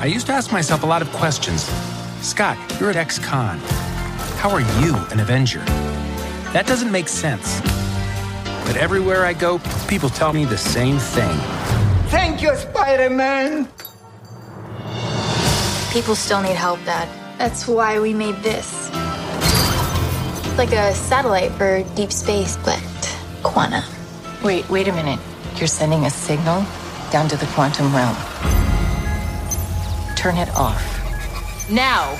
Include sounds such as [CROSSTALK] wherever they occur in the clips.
I used to ask myself a lot of questions. Scott, you're at ex-con. How are you an Avenger? That doesn't make sense. But everywhere I go, people tell me the same thing. Thank you, Spider Man. People still need help, Dad. That's why we made this. It's Like a satellite for deep space, but quantum. Wait, wait a minute. You're sending a signal down to the quantum realm. Turn it off. Now!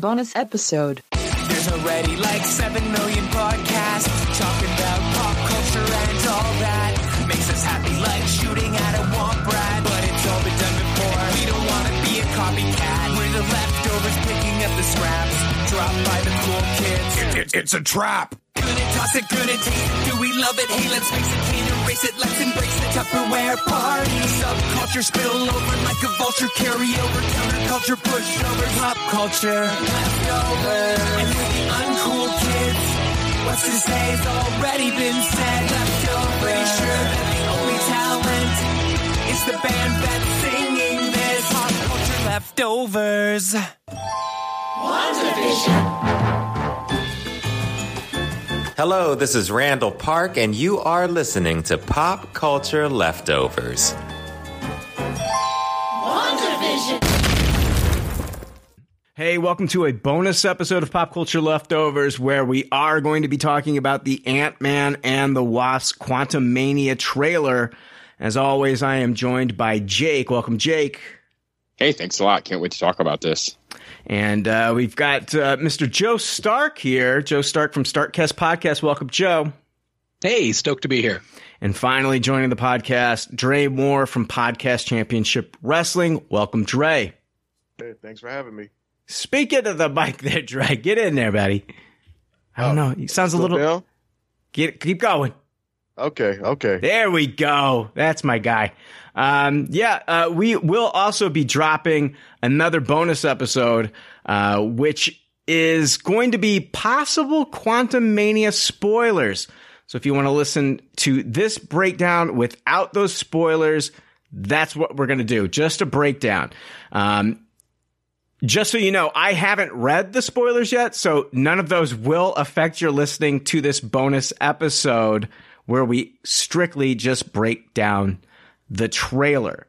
Bonus episode. There's already like 7 million podcasts talking about pop culture and all that. Makes us happy like shooting at a womp rat. But it's all been done before. We don't want to be a copycat. We're the leftovers picking up the scraps dropped by the cool kids. it's a trap. Good at toss it, good at taste it. Do we love it? Hey, let's face it, can't it. Let's embrace the Tupperware party. Subculture spill over like a vulture. Carry over counterculture, pushover, pop culture. Leftovers. And with the uncool kids, what's to say's already been said. Leftovers. Pretty sure that the only talent is the band that's singing this. Pop culture leftovers. Hello, this is Randall Park, and you are listening to Pop Culture Leftovers. Hey, welcome to a bonus episode of Pop Culture Leftovers where we are going to be talking about the Ant Man and the Wasp Quantum Mania trailer. As always, I am joined by Jake. Welcome, Jake. Hey, thanks a lot. Can't wait to talk about this. And uh, we've got uh, Mr. Joe Stark here. Joe Stark from Starkcast Podcast. Welcome, Joe. Hey, stoked to be here. And finally, joining the podcast, Dre Moore from Podcast Championship Wrestling. Welcome, Dre. Hey, thanks for having me. Speaking of the mic there, Dre. Get in there, buddy. I don't know. He sounds a little. down? Get keep going. Okay, okay. There we go. That's my guy. Um, yeah, uh, we will also be dropping another bonus episode, uh, which is going to be possible Quantum Mania spoilers. So if you want to listen to this breakdown without those spoilers, that's what we're going to do. Just a breakdown. Um, just so you know, I haven't read the spoilers yet, so none of those will affect your listening to this bonus episode where we strictly just break down the trailer.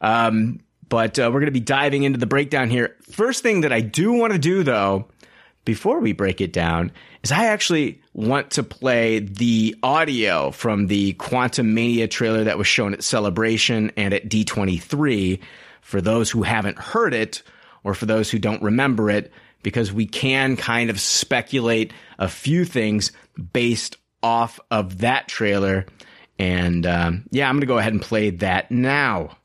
Um, but uh, we're going to be diving into the breakdown here. First thing that I do want to do, though, before we break it down, is I actually want to play the audio from the Quantum Mania trailer that was shown at Celebration and at D23 for those who haven't heard it or for those who don't remember it, because we can kind of speculate a few things based off of that trailer. And um, yeah, I'm going to go ahead and play that now.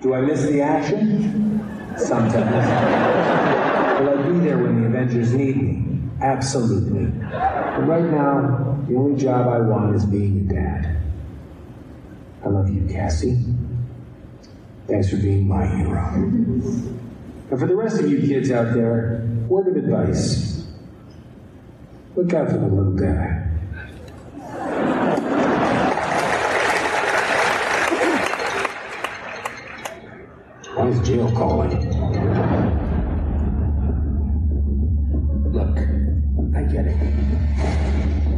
Do I miss the action? Sometimes. Will I be there when the Avengers need me? Absolutely. But right now, the only job I want is being a dad. I love you, Cassie. Thanks for being my hero. And for the rest of you kids out there, word of advice look out for the little guy. Why is jail calling? Look, I get it.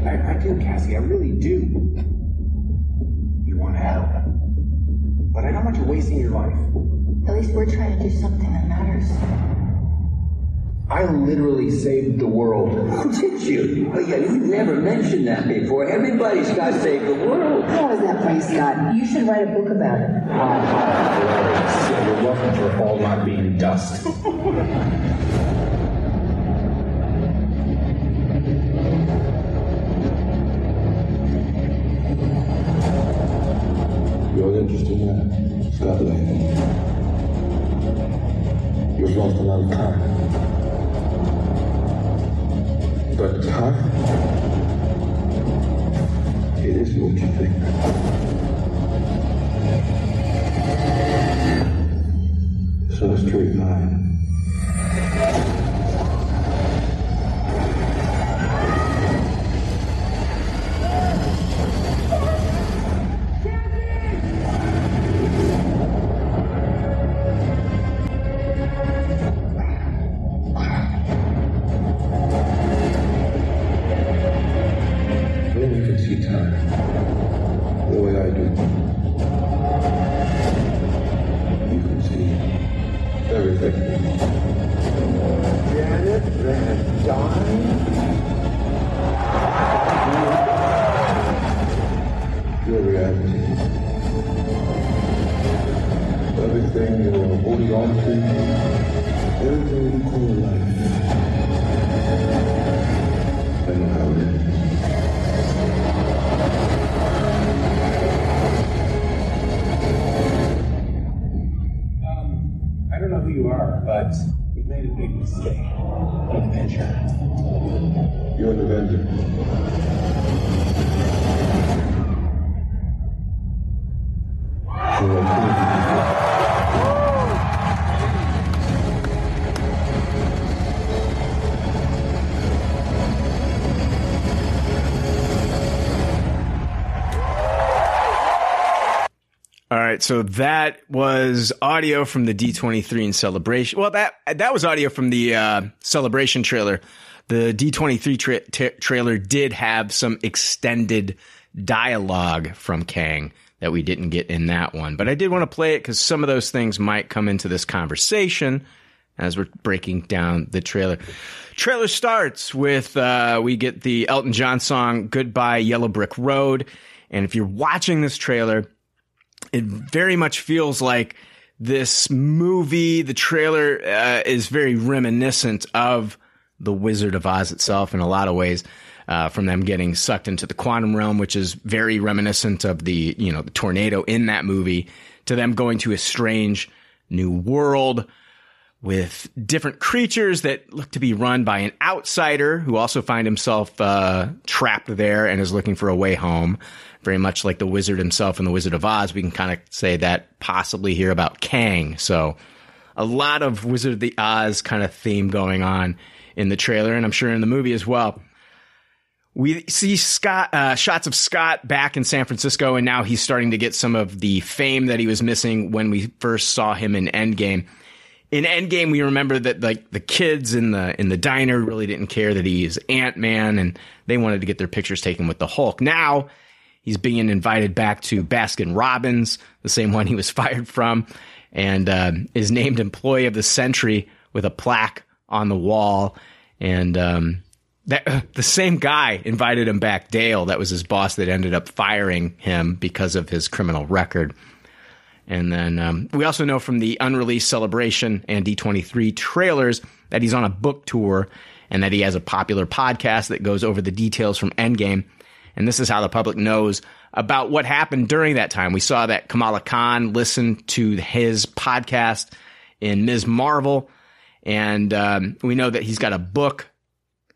I, I do, Cassie, I really do. You want to help. But I don't want you wasting your life. At least we're trying to do something that matters. I literally saved the world. [LAUGHS] Did you? Oh, yeah, you never mentioned that before. Everybody's got to save the world. How is that funny, Scott? You should write a book about it. Ha ha, hilarious. Yeah, you're welcome for all not being dust. [LAUGHS] You're an interesting man, Scott Lang. You've lost a lot of time. But time, it is what you think. So straight line. So that was audio from the D23 in celebration. Well, that that was audio from the uh, celebration trailer. The D23 tra- tra- trailer did have some extended dialogue from Kang that we didn't get in that one, but I did want to play it because some of those things might come into this conversation as we're breaking down the trailer. Trailer starts with uh, we get the Elton John song "Goodbye Yellow Brick Road," and if you're watching this trailer it very much feels like this movie, the trailer uh, is very reminiscent of The Wizard of Oz itself in a lot of ways. Uh, from them getting sucked into the quantum realm, which is very reminiscent of the, you know, the tornado in that movie, to them going to a strange new world with different creatures that look to be run by an outsider who also find himself uh, trapped there and is looking for a way home. Very much like the wizard himself in the Wizard of Oz, we can kind of say that possibly here about Kang. So a lot of Wizard of the Oz kind of theme going on in the trailer, and I'm sure in the movie as well. We see Scott uh, shots of Scott back in San Francisco, and now he's starting to get some of the fame that he was missing when we first saw him in Endgame in Endgame, we remember that like the kids in the in the diner really didn't care that he's Ant Man, and they wanted to get their pictures taken with the Hulk. Now he's being invited back to Baskin Robbins, the same one he was [LAUGHS] fired from, and uh, is named Employee of the Century with a plaque on the wall. And um, that [LAUGHS] the same guy invited him back, Dale. That was his boss that ended up firing him because of his criminal record. And then um, we also know from the unreleased Celebration and D23 trailers that he's on a book tour and that he has a popular podcast that goes over the details from Endgame. And this is how the public knows about what happened during that time. We saw that Kamala Khan listened to his podcast in Ms. Marvel, and um, we know that he's got a book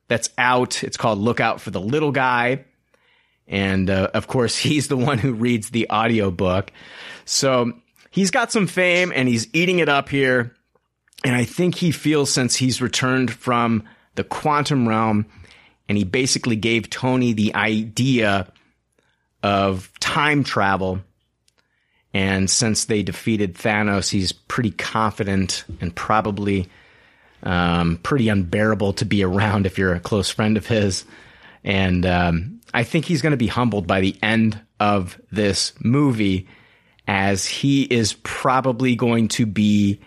that's out. It's called Look Out for the Little Guy. And uh, of course, [LAUGHS] he's the one who reads the audiobook. So he's got some fame and he's eating it up here. And I think he feels since he's returned from the quantum realm and he basically gave Tony the idea of time travel. And since they defeated Thanos, he's pretty confident and probably um, pretty unbearable to be around if you're a close friend of his. And um, I think he's going to be humbled by the end of this movie, as he is probably going to be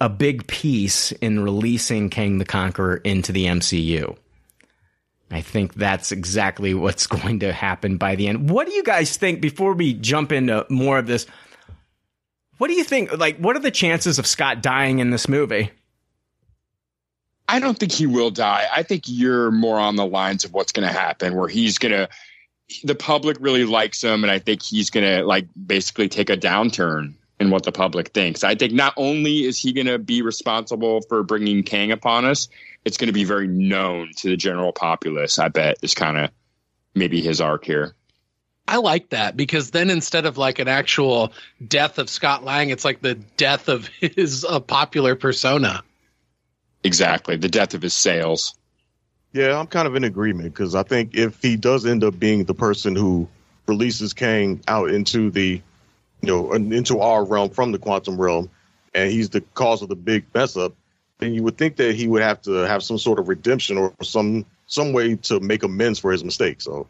a big piece in releasing Kang the Conqueror into the MCU. I think that's exactly what's [LAUGHS] going to happen by the end. What do you guys think before we jump into more of this? What do you think? Like, what are the chances of Scott dying in this movie? I don't think he will die. I think you're more on the lines of what's going to happen, where he's going to, the public really likes him, and I think he's going to like basically take a downturn in what the public thinks. I think not only is he going to be responsible for bringing Kang upon us, it's going to be very known to the general populace. I bet is kind of maybe his arc here. I like that because then instead of like an actual death of Scott Lang, it's like the death of [LAUGHS] his uh, popular persona. Exactly, the death of his sales. Yeah, I'm kind of in agreement because I think if he does end up being the person who releases Kang out into the, you know, into our realm from the quantum realm, and he's the cause of the big mess up, then you would think that he would have to have some sort of redemption or some some way to make amends for his mistake. So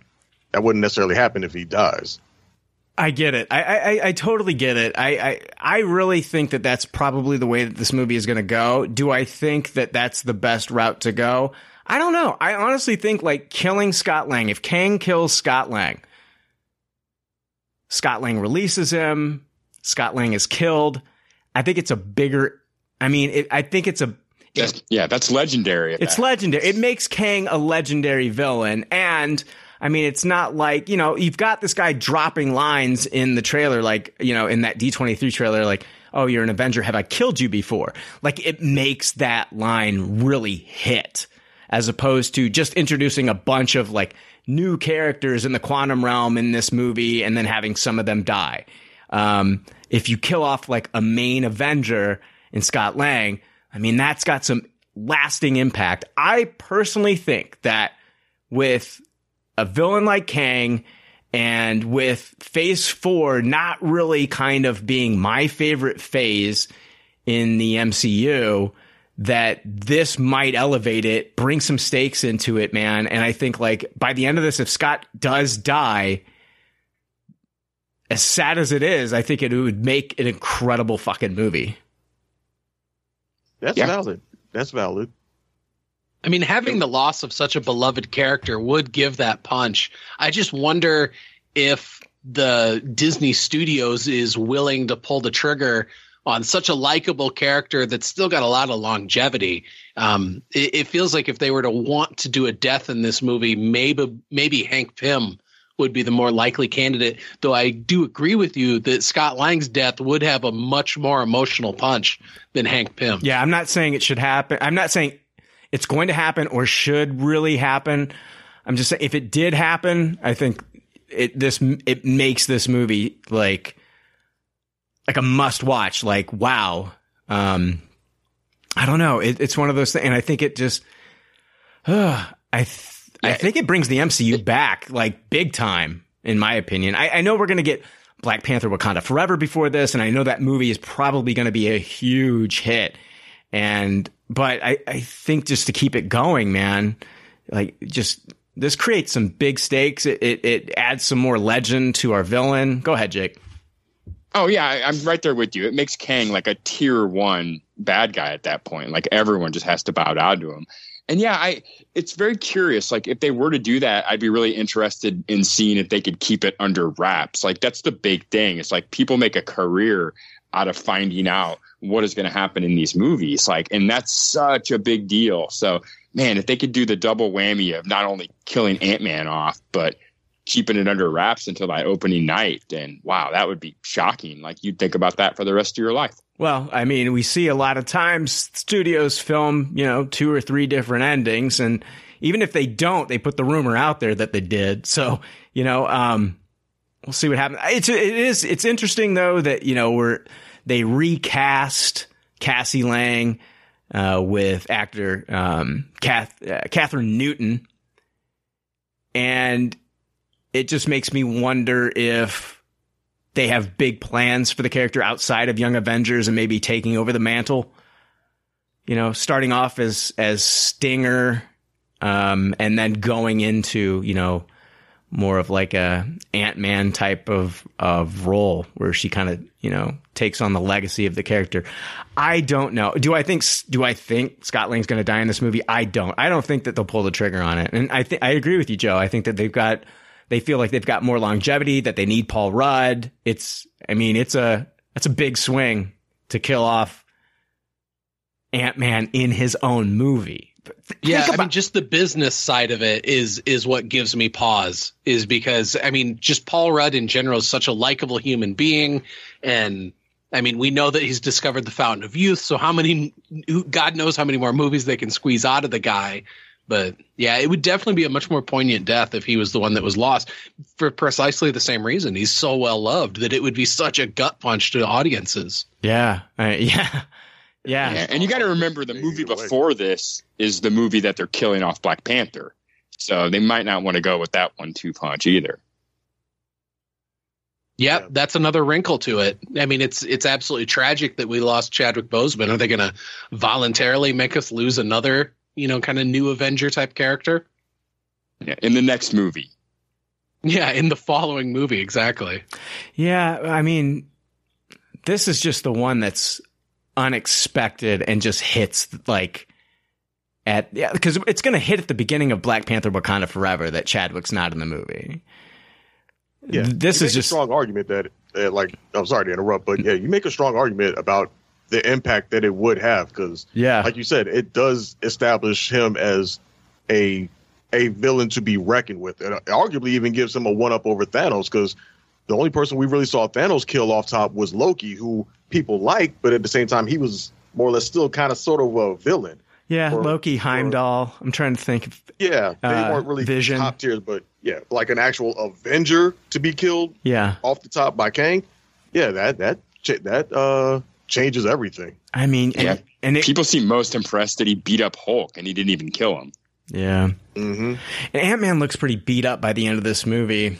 that wouldn't necessarily happen if he dies. I get it. I, I, I totally get it. I, I, I really think that that's probably the way that this movie is going to go. Do I think that that's the best route to go? I don't know. I honestly think like killing Scott Lang. If Kang kills Scott Lang, Scott Lang releases him. Scott Lang is killed. I think it's a bigger. I mean, it, I think it's a. That's, yeah, that's legendary. It's legendary. It makes Kang a legendary villain, and I mean, it's not like, you know, you've got this guy dropping lines in the trailer, like, you know, in that D23 trailer, like, oh, you're an Avenger. Have I killed you before? Like, it makes that line really hit as opposed to just introducing a bunch of like new characters in the quantum realm in this movie and then having some of them die. Um, if you kill off like a main Avenger in Scott Lang, I mean, that's got some lasting impact. I personally think that with a villain like Kang and with phase four not really kind of being my favorite phase in the MCU, that this might elevate it, bring some stakes into it, man. And I think like by the end of this, if Scott does die, as sad as it is, I think it would make an incredible fucking movie. That's yeah. valid. That's valid. I mean, having the loss of such a beloved character would give that punch. I just wonder if the Disney Studios is willing to pull the trigger on such a likable character that's still got a lot of longevity. Um, it, it, feels like if they were to want to do a death in this movie, maybe maybe Hank Pym would be the more likely candidate. Though I do agree with you that Scott Lang's death would have a much more emotional punch than Hank Pym. Yeah, I'm not saying it should happen. I'm not saying it's going to happen or should really happen. I'm just saying if it did happen, I think it this it makes this movie like like a must watch. Like wow, um, I don't know. It, it's one of those things, and I think it just uh, [SIGHS] I th- yeah, I think it brings the MCU back like big time, in my opinion. I, I know we're gonna get Black Panther Wakanda Forever before this, and I know that movie is probably going to be a huge hit. And but I, I think just to keep it going, man, like just this creates some big stakes. It, it, it adds some more legend to our villain. Go ahead, Jake. Oh yeah, I, I'm right there with you. It makes Kang like a tier one bad guy at that point. Like everyone just has to bow down to him. And yeah, I it's very curious. Like if they were to do that, I'd be really interested in seeing if they could keep it under wraps. Like that's the big thing. It's like people make a career out of finding out what is going to happen in these movies. Like, and that's such a big deal. So, man, if they could do the double whammy of not only killing Ant Man off, but keeping it under wraps until that opening night. then wow, that would be shocking. Like you'd think about that for the rest of your life. Well, I mean, we see a lot of times studios film, you know, two or three different endings, and even if they don't, they put the rumor out there that they did. So, you know, um, we'll see what happens. It's it is it's interesting though that you know we're they recast Cassie Lang uh, with actor um, Kath, uh, Kathryn Newton, and it just makes me wonder if they have big plans for the character outside of Young Avengers and maybe taking over the mantle. You know, starting off as as Stinger, um, and then going into you know more of like a Ant Man type of of role where she kind of you know takes on the legacy of the character. I don't know. Do I think do I think Scott Lang's going to die in this movie? I don't. I don't think that they'll pull the trigger on it. And I think I agree with you, Joe. I think that they've got they feel like they've got more longevity. That they need Paul Rudd. It's I mean it's a that's a big swing to kill off Ant Man in his own movie. yeah, I mean, just the business side of it is is what gives me pause. Is because I mean, just Paul Rudd in general is such a likable human being, and I mean, we know that he's discovered the Fountain of Youth. So how many? God knows how many more movies they can squeeze out of the guy. But yeah, it would definitely be a much more poignant death if he was the one that was lost for precisely the same reason. He's so well loved that it would be such a gut punch to audiences. Yeah, uh, yeah. Yeah. yeah. And you got to remember the movie before this is the movie that they're killing off Black Panther. So they might not want to go with that one two punch either. Yep, yeah. that's another wrinkle to it. I mean, it's it's absolutely tragic that we lost Chadwick Boseman. Are they going to voluntarily make us lose another, you know, kind of new Avenger type character? Yeah, in the next movie. Yeah, in the following movie, exactly. Yeah, I mean, this is just the one that's unexpected and just hits like at yeah because it's going to hit at the beginning of Black Panther Wakanda Forever that Chadwick's not in the movie. Yeah, this is just a strong argument that uh, like I'm sorry to interrupt, but yeah, you make a strong argument about the impact that it would have because yeah, like you said, it does establish him as a a villain to be reckoned with, and arguably even gives him a one up over Thanos because the only person we really saw Thanos kill off top was Loki, who people liked, but at the same time, he was more or less still kind of sort of a villain. Yeah, or, Loki, Heimdall. Or, I'm trying to think. Of, yeah, they uh, weren't really Vision. top tiers, but yeah, like an actual Avenger to be killed. Yeah, off the top by Kang. Yeah, that that that uh changes everything. I mean, yeah, and, and it, people seem most impressed that he beat up Hulk and he didn't even kill him. Yeah, mm-hmm. and Ant Man looks pretty beat up by the end of this movie.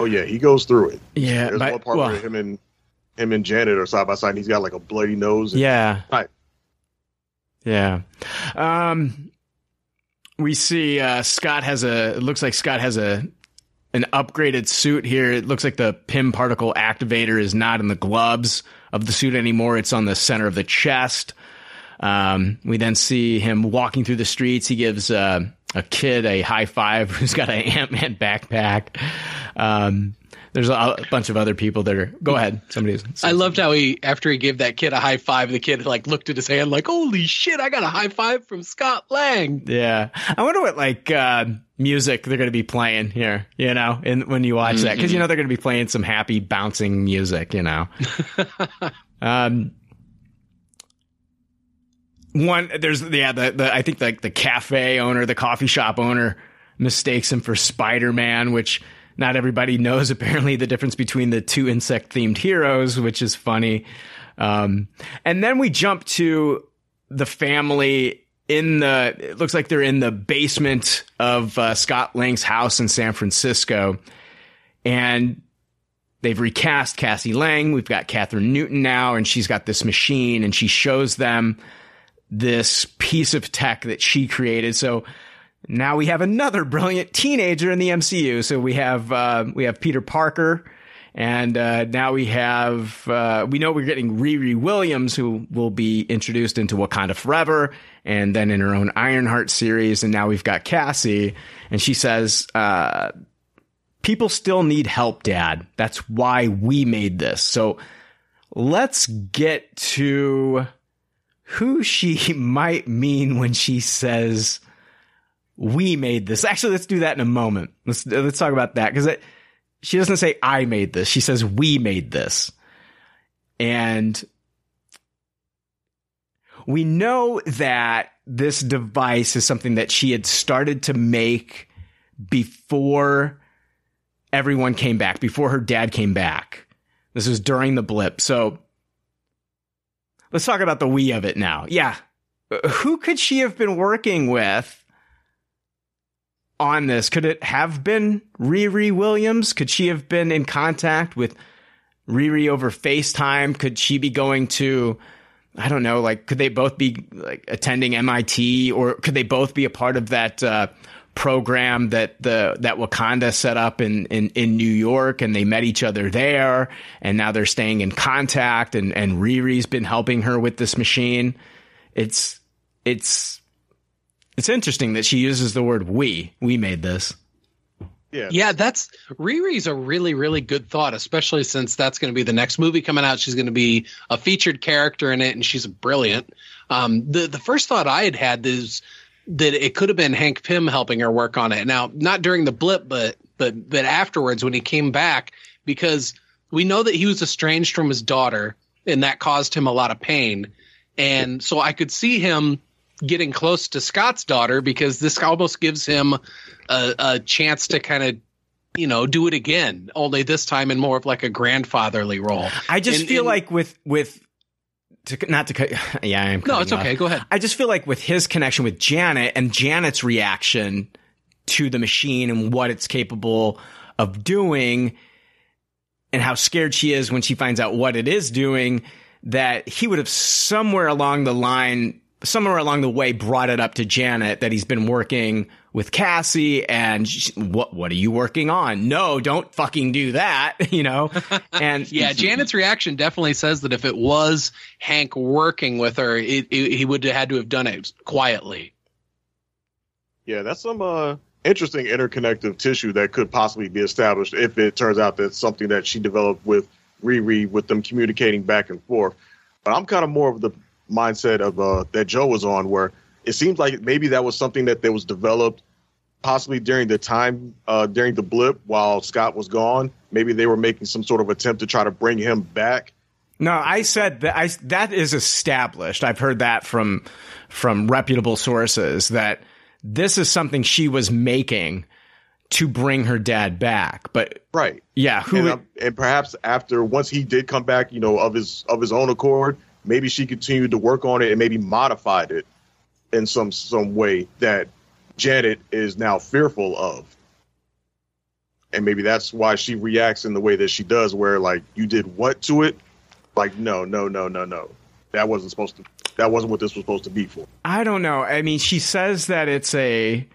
Oh yeah, he goes through it. Yeah, there's but, one part well, where him and him and Janet are side by side. and He's got like a bloody nose. And, yeah, right. Yeah. Um, we see uh, Scott has a. It looks like Scott has a an upgraded suit here. It looks like the Pym particle activator is not in the gloves of the suit anymore. It's on the center of the chest. Um, we then see him walking through the streets. He gives uh, a kid a high five [LAUGHS] who's got an Ant Man backpack. Um, there's a, a, bunch of other people that are. Go ahead. Somebody's. I loved how he, after he gave that kid a high five, the kid like looked at his hand like, "Holy shit! I got a high five from Scott Lang." Yeah, I wonder what like uh, music they're going to be playing here. You know, and when you watch mm-hmm. that, because you know they're going to be playing some happy bouncing music. You know. [LAUGHS] um, one there's yeah the, the I think like the, the cafe owner, the coffee shop owner mistakes him for Spider Man, which not everybody knows [LAUGHS] apparently the difference between the two insect themed heroes, which is funny. Um, and then we jump to the family in the, it looks like they're in the basement of uh, Scott Lang's house in San Francisco. And they've recast Cassie Lang. We've got Kathryn Newton now, and she's got this machine and she shows them this piece of tech that she created. So now we have another brilliant teenager in the MCU. So we have uh, we have Peter Parker, and uh, now we have uh, we know we're getting Riri Williams, who will be introduced into Wakanda Forever, and then in her own Ironheart series. And now we've got Cassie, and she says, uh, "People still need help, Dad. That's why we made this." So let's get to who she [LAUGHS] might mean when she says we made this. Actually, let's do that in a moment. Let's let's talk about that because she doesn't say I made this. She says we made this, and we know that this device is something that she had started to make before everyone came back, before her dad came back. This was during the blip. So let's talk about the we of it now. Yeah. Who could she have been working with on this? Could it have been Riri Williams? Could she have been in contact with Riri over FaceTime? Could she be going to I don't know, like could they both be like attending MIT or could they both be a part of that uh, program that the that Wakanda set up in, in in New York and they met each other there and now they're staying in contact and and Riri's been helping her with this machine. It's it's it's interesting that she uses the word we. We made this. Yeah. Yeah, that's Riri's a really, really good thought, especially since that's going to be the next movie coming out. She's going to be a featured character in it, and she's brilliant. Um, the the first thought I had had is that it could have been Hank Pym helping her work on it. Now, not during the blip, but but but afterwards when he came back, because we know that he was estranged from his daughter, and that caused him a lot of pain. And so I could see him getting close to Scott's daughter because this almost gives him a, a chance to kind of you know do it again only this time in more of like a grandfatherly role. I just and, feel and, like with with to, not to cut [LAUGHS] yeah i'm no it's okay off. go ahead. I just feel like with his connection with janet and janet's reaction to the machine and what it's capable of doing and how scared she is when she finds out what it is doing that he would have somewhere along the line somewhere along the way brought it up to Janet that he's been working with Cassie and she, what what are you working on? No, don't fucking do that, [LAUGHS] you know. [LAUGHS] And yeah, Janet's reaction definitely says that if it was Hank working with her, it, it, he would have had to have done it quietly. Yeah, that's some uh, interesting interconnective tissue that could possibly be established if it turns out that something that she developed with Riri with them communicating back and forth. But I'm kind of more of the mindset of uh, that Joe was on, where it seems like maybe that was something that that was developed possibly during the time uh, during the blip while Scott was gone. Maybe they were making some sort of attempt to try to bring him back. No, I said that I that is established. I've heard that from from reputable sources that this is something she was making to bring her dad back. But right, yeah, who and, um, and perhaps after once he did come back, you know, of his of his own accord, maybe she continued to work on it and maybe modified it in some some way that Janet is now fearful of. And maybe that's why she reacts in the way that she does, where like you did what to it? Like, no, no, no, no, no. That wasn't supposed to that wasn't what this was supposed to be for. I don't know. I mean, she says that it's a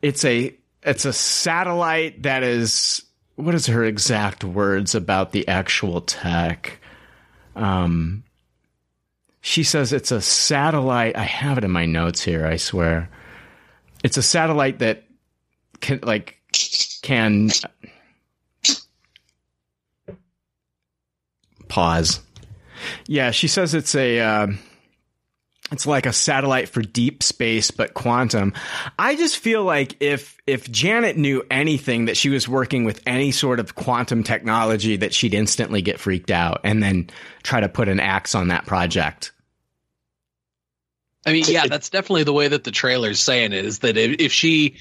it's a it's a satellite that is what is her exact words about the actual tech? Um she says it's a satellite. I have it in my notes here, I swear. It's a satellite that can like can pause. Yeah, she says it's a uh, it's like a satellite for deep space but quantum. I just feel like if if Janet knew anything that she was working with any sort of quantum technology that she'd instantly get freaked out and then try to put an axe on that project. I mean, yeah, that's definitely the way that the trailer's saying it is that if, if she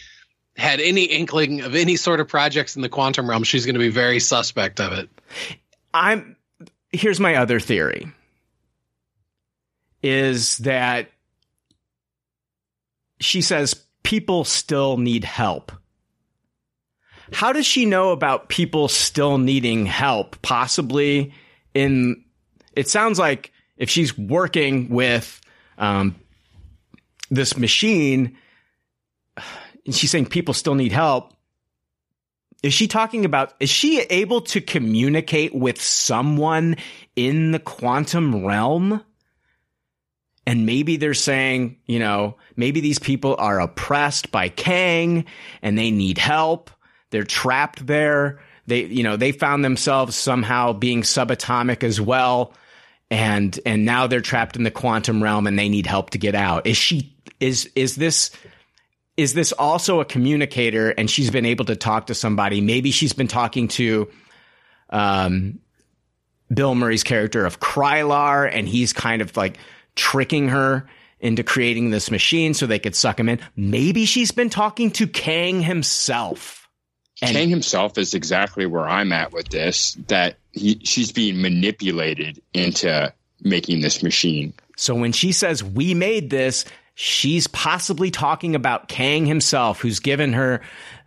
had any inkling of any sort of projects in the quantum realm, she's going to be very suspect of it. I'm here's my other theory is that she says people still need help. How does she know about people still needing help? Possibly in, it sounds like if she's working with um, this machine, and she's saying people still need help. Is she talking about, is she able to communicate with someone in the quantum realm? And maybe they're saying, you know, maybe these people are oppressed by Kang and they need help. They're trapped there. They, you know, they found themselves somehow being subatomic as well. And, and now they're trapped in the quantum realm and they need help to get out. Is she, is, is this, is this also a communicator and she's been able to talk to somebody? Maybe she's been talking to um, Bill Murray's character of Krylar and he's kind of like tricking her into creating this machine so they could suck him in. Maybe she's been talking to Kang himself. And Kang himself is exactly where I'm at with this. That he, she's being manipulated into making this machine. So when she says we made this, she's possibly talking about Kang himself, who's given her,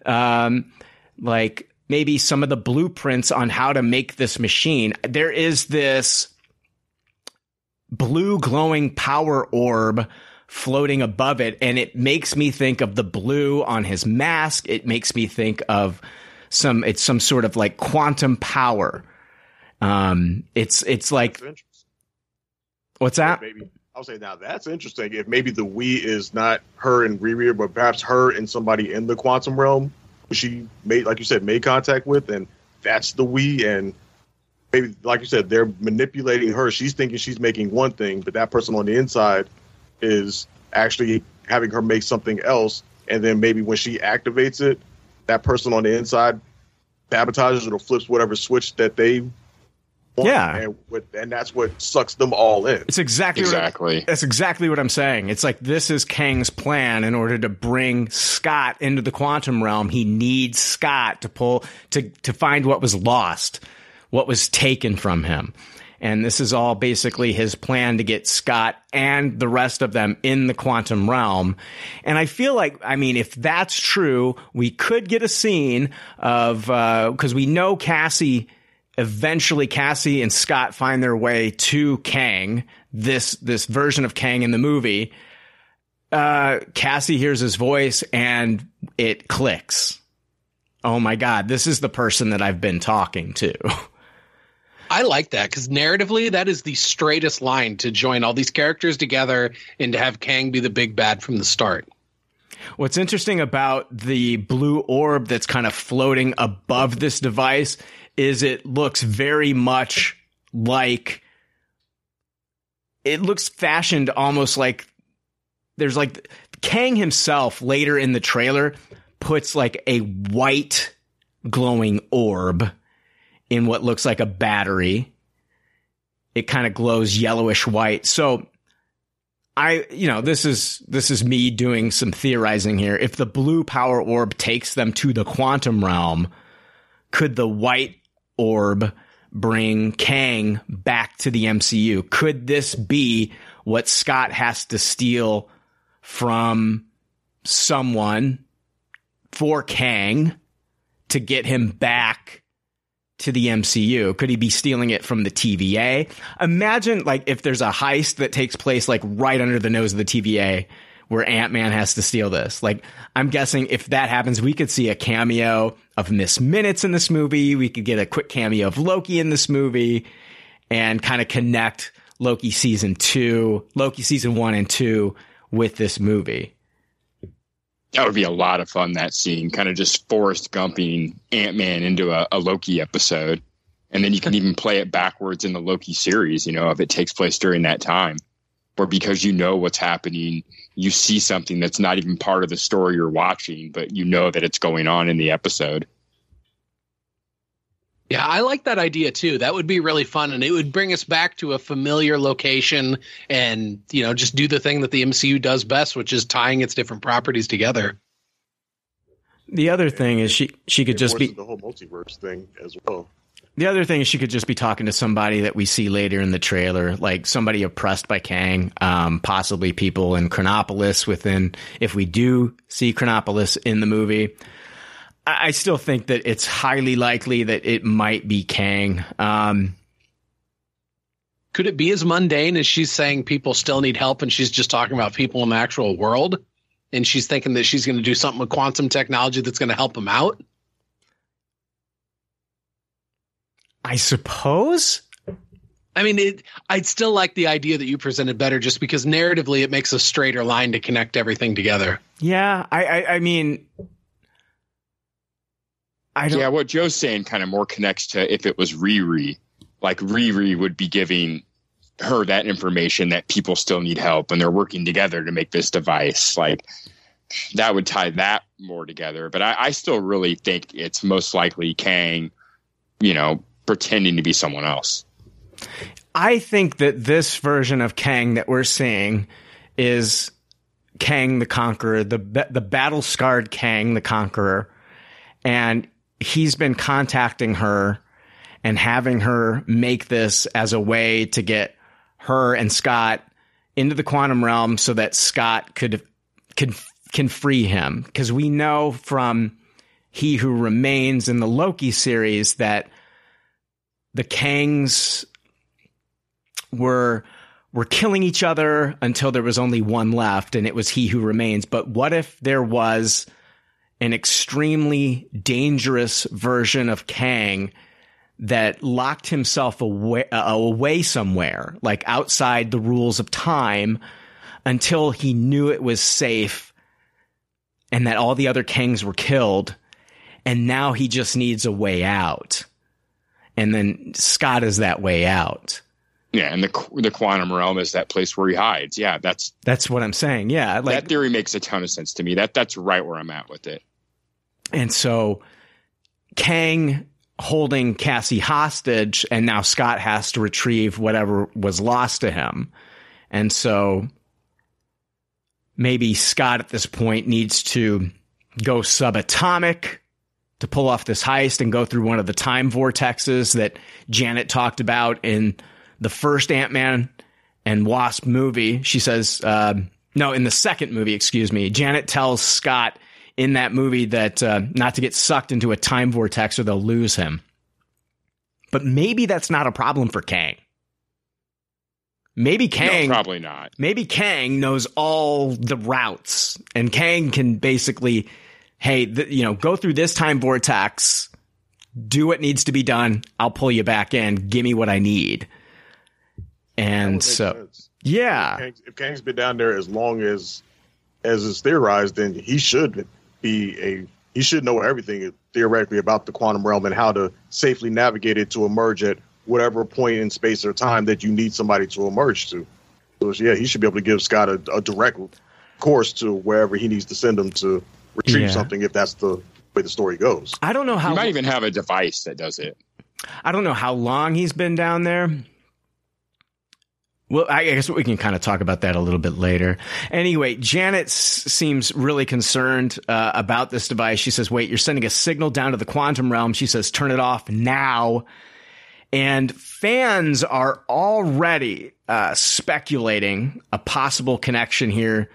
um, like maybe some of the blueprints on how to make this machine. There is this blue glowing power orb floating above it. And it makes me think of the blue on his mask. It makes me think of some, it's some sort of like quantum power. Um, it's, it's like, what's that? Maybe I'll say now that's interesting. If maybe the we is not her and Riri, but perhaps her and somebody in the quantum realm, she made, like you said, made contact with, and that's the we, and maybe, like you said, they're manipulating her. She's thinking she's making one thing, but that person on the inside is actually having her make something else. And then maybe when she activates it, that person on the inside sabotages it or flips whatever switch that they. Yeah. And, with, and that's what sucks them all in. It's exactly exactly. What, that's exactly what I'm saying. It's like this is Kang's plan in order to bring Scott into the quantum realm. He needs Scott to pull to to find what was lost, what was taken from him. And this is all basically his plan to get Scott and the rest of them in the quantum realm. And I feel like, I mean, if that's true, we could get a scene of, because uh, we know Cassie, eventually Cassie and Scott find their way to Kang, this, this version of Kang in the movie. Uh, Cassie hears his voice and it clicks. Oh my God, this is the person that I've been talking to. [LAUGHS] I like that because narratively, that is the straightest line to join all these characters together and to have Kang be the big bad from the start. What's interesting about the blue orb that's kind of floating above this device is it looks very much like it looks fashioned almost like there's like Kang himself later in the trailer puts like a white glowing orb in what looks like a battery. It kind of glows yellowish white. So I, you know, this is, this is me doing some theorizing here. If the blue power orb takes them to the quantum realm, could the white orb bring Kang back to the MCU? Could this be what Scott has to steal from someone for Kang to get him back to the MCU? Could he be stealing it from the TVA? Imagine like if there's a heist that takes place like right under the nose of the TVA where Ant-Man has to steal this. Like I'm guessing if that happens, we could see a cameo of Miss Minutes in this movie. We could get a quick cameo of Loki in this movie and kind of connect Loki season 2, Loki season 1 and 2 with this movie. That would be a lot of fun. That scene, kind of just Forrest Gumping Ant Man into a, a, Loki episode, and then you can [LAUGHS] even play it backwards in the Loki series. You know, if it takes place during that time, or because you know what's happening, you see something that's not even part of the story you're watching, but you know that it's going on in the episode. Yeah, I like that idea too. That would be really fun and it would bring us back to a familiar location and, you know, just do the thing that the MCU does best, which is tying its different properties together. The other thing is she she could just be the whole multiverse thing as well. The other thing is she could just be talking to somebody that we see later in the trailer, like somebody oppressed by Kang, um, possibly people in Chronopolis within, if we do see Chronopolis in the movie. I still think that it's highly likely that it might be Kang. Um, Could it be as mundane as she's saying people still need help and she's just talking about people in the actual world? And she's thinking that she's going to do something with quantum technology that's going to help them out? I suppose. I mean, it, I'd still like the idea that you presented better just because narratively it makes a straighter line to connect everything together. Yeah, I, I, I mean, I don't. yeah, what Joe's saying kind of more connects to if it was Riri. Like Riri would be giving her that information that people still need help and they're working together to make this device. Like that would tie that more together. But I, I still really think it's most likely Kang, you know, pretending to be someone else. I think that this version of Kang that we're seeing is Kang the Conqueror, the the battle scarred Kang the Conqueror, and he's been contacting her and having her make this as a way to get her and Scott into the quantum realm so that Scott could can can free him because we know from He Who Remains in the Loki series that the Kangs were were killing each other until there was only one left and it was he who remains. But what if there was an extremely dangerous version of Kang that locked himself away, uh, away somewhere like outside the rules of time until he knew it was safe and that all the other Kangs were killed and now he just needs a way out and then Scott is that way out yeah, and the the quantum realm is that place where he hides. Yeah, that's that's what I'm saying. Yeah, like, that theory makes a ton of sense to me. That that's right where I'm at with it. And so, Kang holding Cassie hostage, and now Scott has to retrieve whatever was lost to him. And so, maybe Scott at this point needs to go subatomic to pull off this heist and go through one of the time vortexes that Janet talked about in the first Ant Man and Wasp movie, she says, uh, no, in the second movie, excuse me, Janet tells Scott in that movie that uh, not to get sucked into a time vortex or they'll lose him. But maybe that's not a problem for Kang. Maybe Kang no, probably not. Maybe Kang knows all the routes, and Kang can basically, hey, th- you know, go through this time vortex, do what needs to be done. I'll pull you back in. Give me what I need. And so, sense. yeah, if Kang's, if Kang's been down there as long as as is theorized, then he should be a he should know everything theoretically about the quantum realm and how to safely navigate it to emerge at whatever point in space or time that you need somebody to emerge to. So yeah, he should be able to give Scott a, a direct course to wherever he needs to send him to retrieve yeah. something if that's the way the story goes. I don't know how. You might even have a device that does it. I don't know how long he's been down there. Well, I guess we can kind of talk about that a little bit later. Anyway, Janet seems really concerned uh, about this device. She says, wait, you're sending a signal down to the quantum realm. She says, turn it off now. And fans are already uh, speculating a possible connection here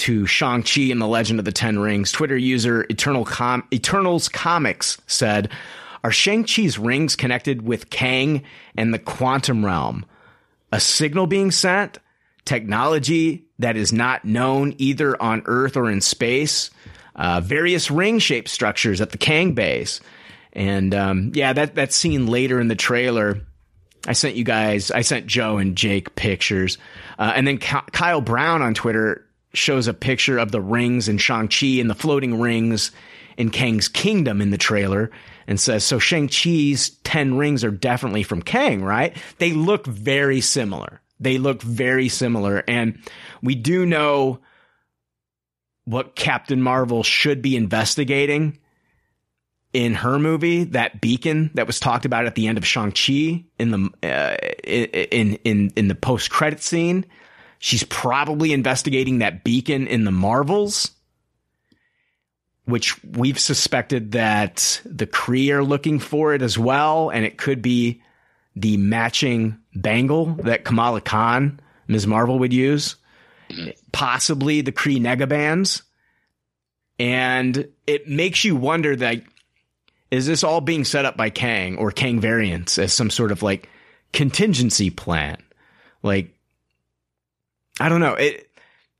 to Shang-Chi and the Legend of the Ten Rings. Twitter user Eternal Com- Eternals Comics said, are Shang-Chi's rings connected with Kang and the quantum realm? a signal being sent, technology that is not known either on Earth or in space, uh, various ring shaped structures at the Kang base. And um, yeah, that, that scene later in the trailer, I sent you guys, I sent Joe and Jake pictures. Uh, and then Kyle Brown on Twitter shows a picture of the rings in Shang-Chi and the floating rings in Kang's kingdom in the trailer and says, So Shang-Chi's 10 rings are definitely from Kang, right? They look very similar. They look very similar. And we do know what Captain Marvel should be investigating in her movie, that beacon that was talked about at the end of Shang-Chi in the, uh, in, in, in the post-credit scene. She's probably investigating that beacon in the Marvels which we've suspected that the Kree are looking for it as well, and it could be the matching bangle that Kamala Khan, Ms. Marvel, would use, possibly the Kree negabands. And it makes you wonder that is this all being set up by Kang or Kang variants as some sort of like contingency plan? Like, I don't know. It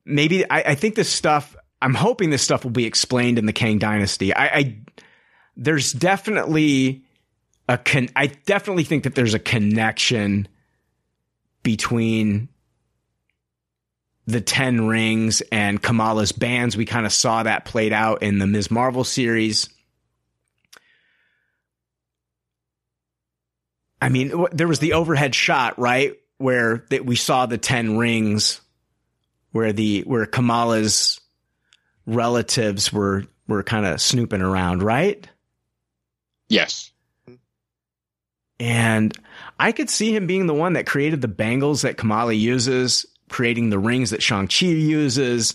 maybe I, I think this stuff I'm hoping this stuff will be explained in the Kang Dynasty. I, I there's definitely a con. I definitely think that there's a connection between the Ten Rings and Kamala's bands. We kind of saw that played out in the Ms. Marvel series. I mean, there was the overhead shot, right, where that we saw the Ten Rings, where the where Kamala's relatives were were kind of snooping around, right? Yes. And I could see him being the one that created the bangles that Kamala uses, creating the rings that Shang-Chi uses,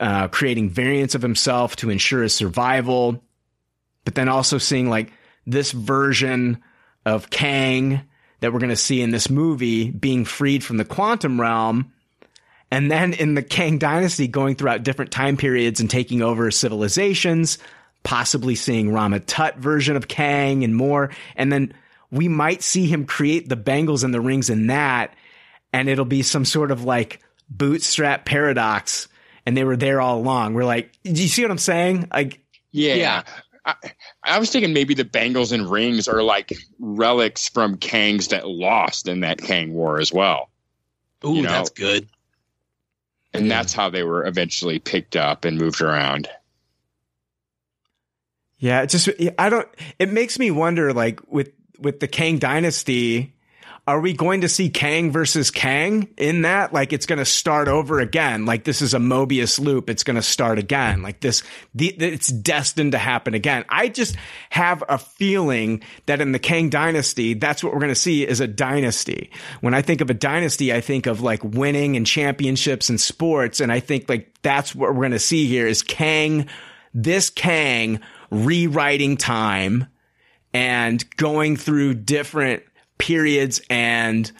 uh, creating variants of himself to ensure his survival. But then also seeing like this version of Kang that we're going to see in this movie being freed from the quantum realm. And then in the Kang dynasty going throughout different time periods and taking over civilizations, possibly seeing Rama Tut version of Kang and more. And then we might see him create the bangles and the rings in that, and it'll be some sort of like bootstrap paradox. And they were there all along. We're like, do you see what I'm saying? Like, yeah. yeah. I, I, was thinking maybe the bangles and rings are like relics from Kangs that lost in that Kang War as well. Ooh, you know? that's good. And yeah. that's how they were eventually picked up and moved around. Yeah, it just I don't. It makes me wonder, like with with the Kang Dynasty, are we going to see Kang versus Kang in that? Like it's going to start over again. Like this is a Mobius loop. It's going to start again. Like this, the, it's destined to happen again. I just have a feeling that in the Kang dynasty, that's what we're going to see is a dynasty. When I think of a dynasty, I think of like winning and championships and sports. And I think like that's what we're going to see here is Kang, this Kang rewriting time and going through different periods and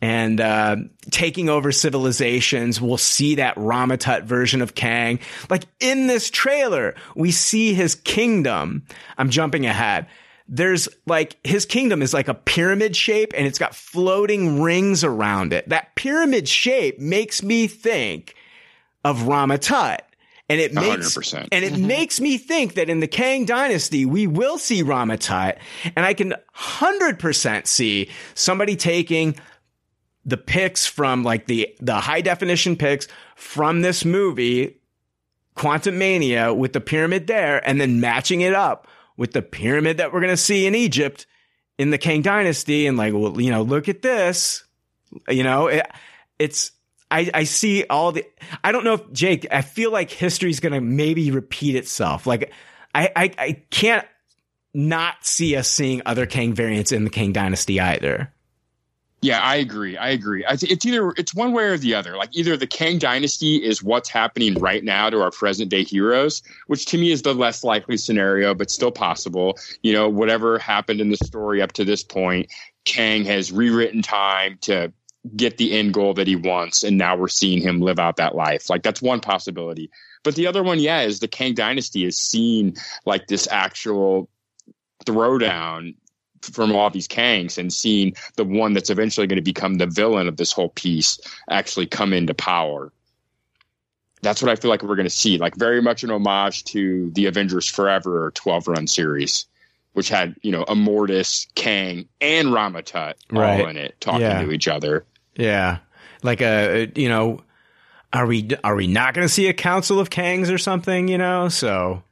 and uh, taking over civilizations. We'll see that Ramatut version of Kang. Like in this trailer, we see his kingdom. I'm jumping ahead. There's like his kingdom is like a pyramid shape and it's got floating rings around it. That pyramid shape makes me think of Rama Tut. And it makes 100%. and it mm-hmm. makes me think that in the Kang dynasty we will see Rama Tut, and I can hundred percent see somebody taking the pics from like the the high definition pics from this movie, Quantumania, with the pyramid there, and then matching it up with the pyramid that we're gonna see in Egypt in the Kang dynasty, and like, well, you know, look at this, you know, it, it's I, I see all the, I don't know if Jake, I feel like history's going to maybe repeat itself. Like I, I, I can't not see us seeing other Kang variants in the Kang dynasty either. Yeah, I agree. I agree. It's either it's one way or the other. Like either the Kang dynasty is what's happening right now to our present day heroes, which to me is the less likely scenario, but still possible. You know, whatever happened in the story up to this point, Kang has rewritten time to get the end goal that he wants and now we're seeing him live out that life. Like that's one possibility. But the other one yeah is the kang dynasty is seen like this actual throwdown from all these kangs and seeing the one that's eventually going to become the villain of this whole piece actually come into power. That's what i feel like we're going to see like very much an homage to the avengers forever 12 run series which had you know Immortus, Kang, and Ramatut right. all in it, talking yeah. to each other. Yeah, like a you know, are we are we not going to see a council of Kangs or something? You know, so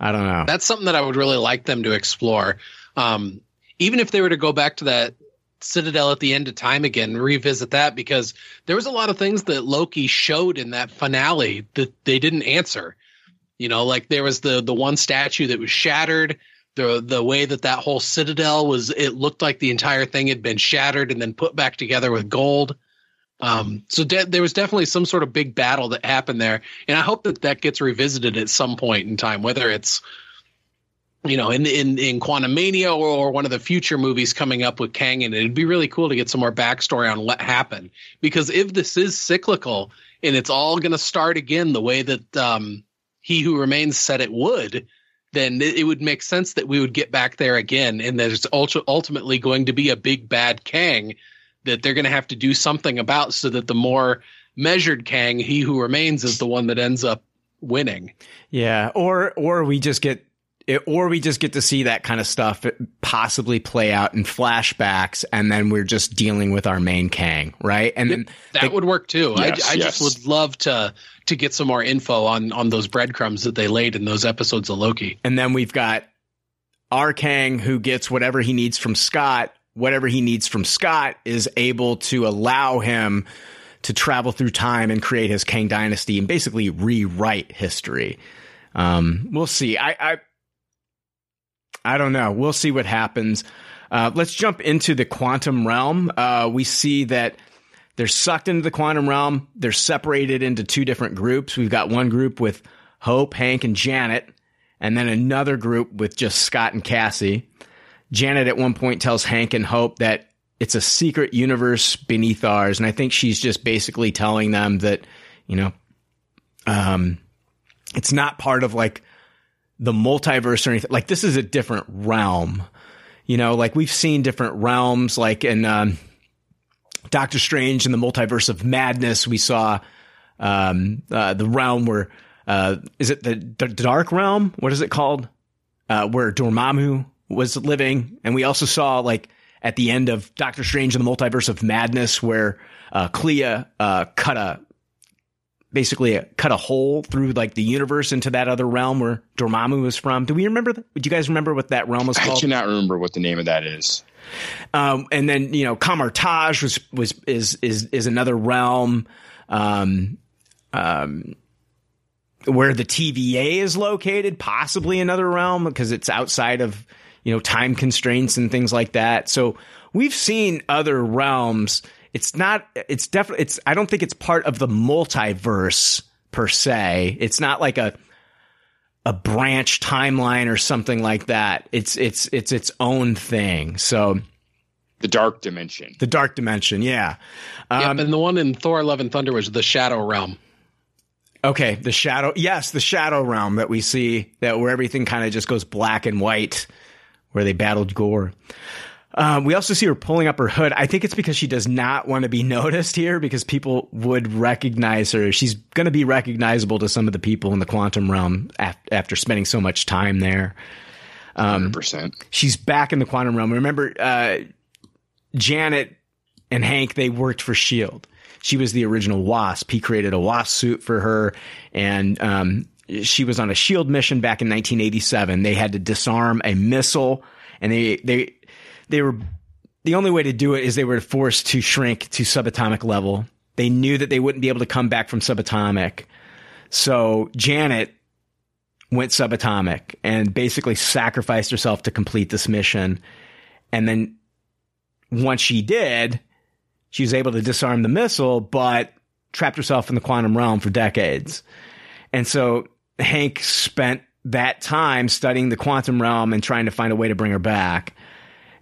I don't know. That's something that I would really like them to explore. Um, even if they were to go back to that Citadel at the end of time again, revisit that because there was a lot of things that Loki showed in that finale that they didn't answer. You know, like there was the the one statue that was shattered the the way that that whole citadel was it looked like the entire thing had been shattered and then put back together with gold. Um, so de- there was definitely some sort of big battle that happened there. And i hope that that gets revisited at some point in time whether it's you know in in in quantumania or, or one of the future movies coming up with kang and it'd be really cool to get some more backstory on what happened. Because if this is cyclical and it's all going to start again the way that um, he who remains said it would then it would make sense that we would get back there again, and there's ultimately going to be a big bad Kang that they're going to have to do something about, so that the more measured Kang, he who remains, is the one that ends up winning. Yeah, or or we just get it, or we just get to see that kind of stuff possibly play out in flashbacks, and then we're just dealing with our main Kang, right? And then that the, would work too. Yes, I, I yes. just would love to to get some more info on on those breadcrumbs that they laid in those episodes of Loki. And then we've got our Kang who gets whatever he needs from Scott. Whatever he needs from Scott is able to allow him to travel through time and create his Kang dynasty and basically rewrite history. Um, we'll see. I, I, I don't know. We'll see what happens. Uh, let's jump into the quantum realm. Uh, we see that they're sucked into the quantum realm. They're separated into two different groups. We've got one group with Hope, Hank, and Janet, and then another group with just Scott and Cassie. Janet at one point tells Hank and Hope that it's a secret universe beneath ours. And I think she's just basically telling them that, you know, um, it's not part of like the multiverse or anything. Like this is a different realm. You know, like we've seen different realms, like in um, Doctor Strange in the multiverse of madness, we saw um, uh, the realm where uh, is it the, the dark realm? What is it called? Uh, where Dormammu was living, and we also saw like at the end of Doctor Strange in the multiverse of madness, where uh, Clea uh, cut a basically cut a hole through like the universe into that other realm where Dormammu was from. Do we remember? That? Do you guys remember what that realm was called? I cannot remember what the name of that is. Um, and then you know, Kamar-Taj was was is is is another realm. Um, um, where the TVA is located, possibly another realm because it's outside of you know time constraints and things like that. So we've seen other realms it's not it's definitely it's I don't think it's part of the multiverse per se. It's not like a a branch timeline or something like that. It's it's it's its own thing. So the dark dimension. The dark dimension, yeah. Um, yep, and the one in Thor: Love and Thunder was the Shadow Realm. Okay, the shadow. Yes, the shadow realm that we see that where everything kind of just goes black and white, where they battled Gorr. Um, we also see her pulling up her hood. I think it's because she does not want to be [LAUGHS] noticed here because people would recognize her. She's going to be recognizable to some of the people in the quantum realm af- after spending so much time there. Um, 100%. She's back in the quantum realm. Remember, uh, Janet and Hank, they worked for S.H.I.E.L.D. She was the original Wasp. He created a Wasp suit for her. And, um, she was on a S.H.I.E.L.D. mission back in 1987. They had to disarm a missile and they, they, they were the only way to do it is they were forced to shrink to subatomic level. They knew that they wouldn't be able to come back from subatomic. So Janet went subatomic and basically sacrificed herself to complete this mission. And then once she did, she was able to disarm the missile, but trapped herself in the quantum realm for decades. And so Hank spent that time studying the quantum realm and trying to find a way to bring her back.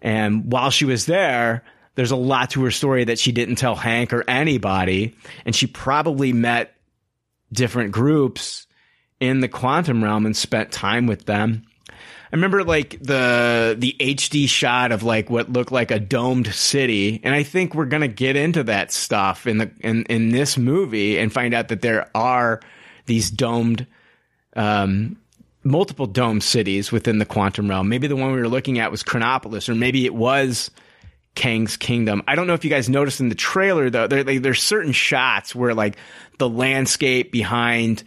And while she was there, there's a lot to her story that she didn't tell Hank or anybody. And she probably met different groups in the quantum realm and spent time with them. I remember like the the HD shot of like what looked like a domed city, and I think we're gonna get into that stuff in the in in this movie and find out that there are these domed um, multiple dome cities within the quantum realm. Maybe the one we were looking at was Chronopolis, or maybe it was Kang's Kingdom. I don't know if you guys noticed in the trailer though. There, like, there's certain shots where like the landscape behind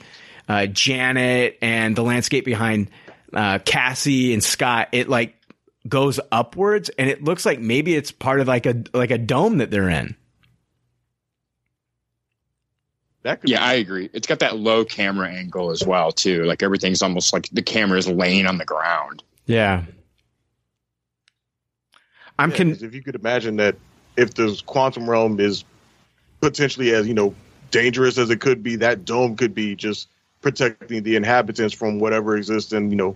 uh, Janet and the landscape behind uh, Cassie and Scott, it like goes upwards, and it looks like maybe it's part of like a like a dome that they're in. Yeah, be- I agree. It's got that low camera angle as well, too. Like everything's almost like the camera is laying on the ground. Yeah. I'm yeah, con- if you could imagine that if the quantum realm is potentially as you know dangerous as it could be, that dome could be just protecting the inhabitants from whatever exists in you know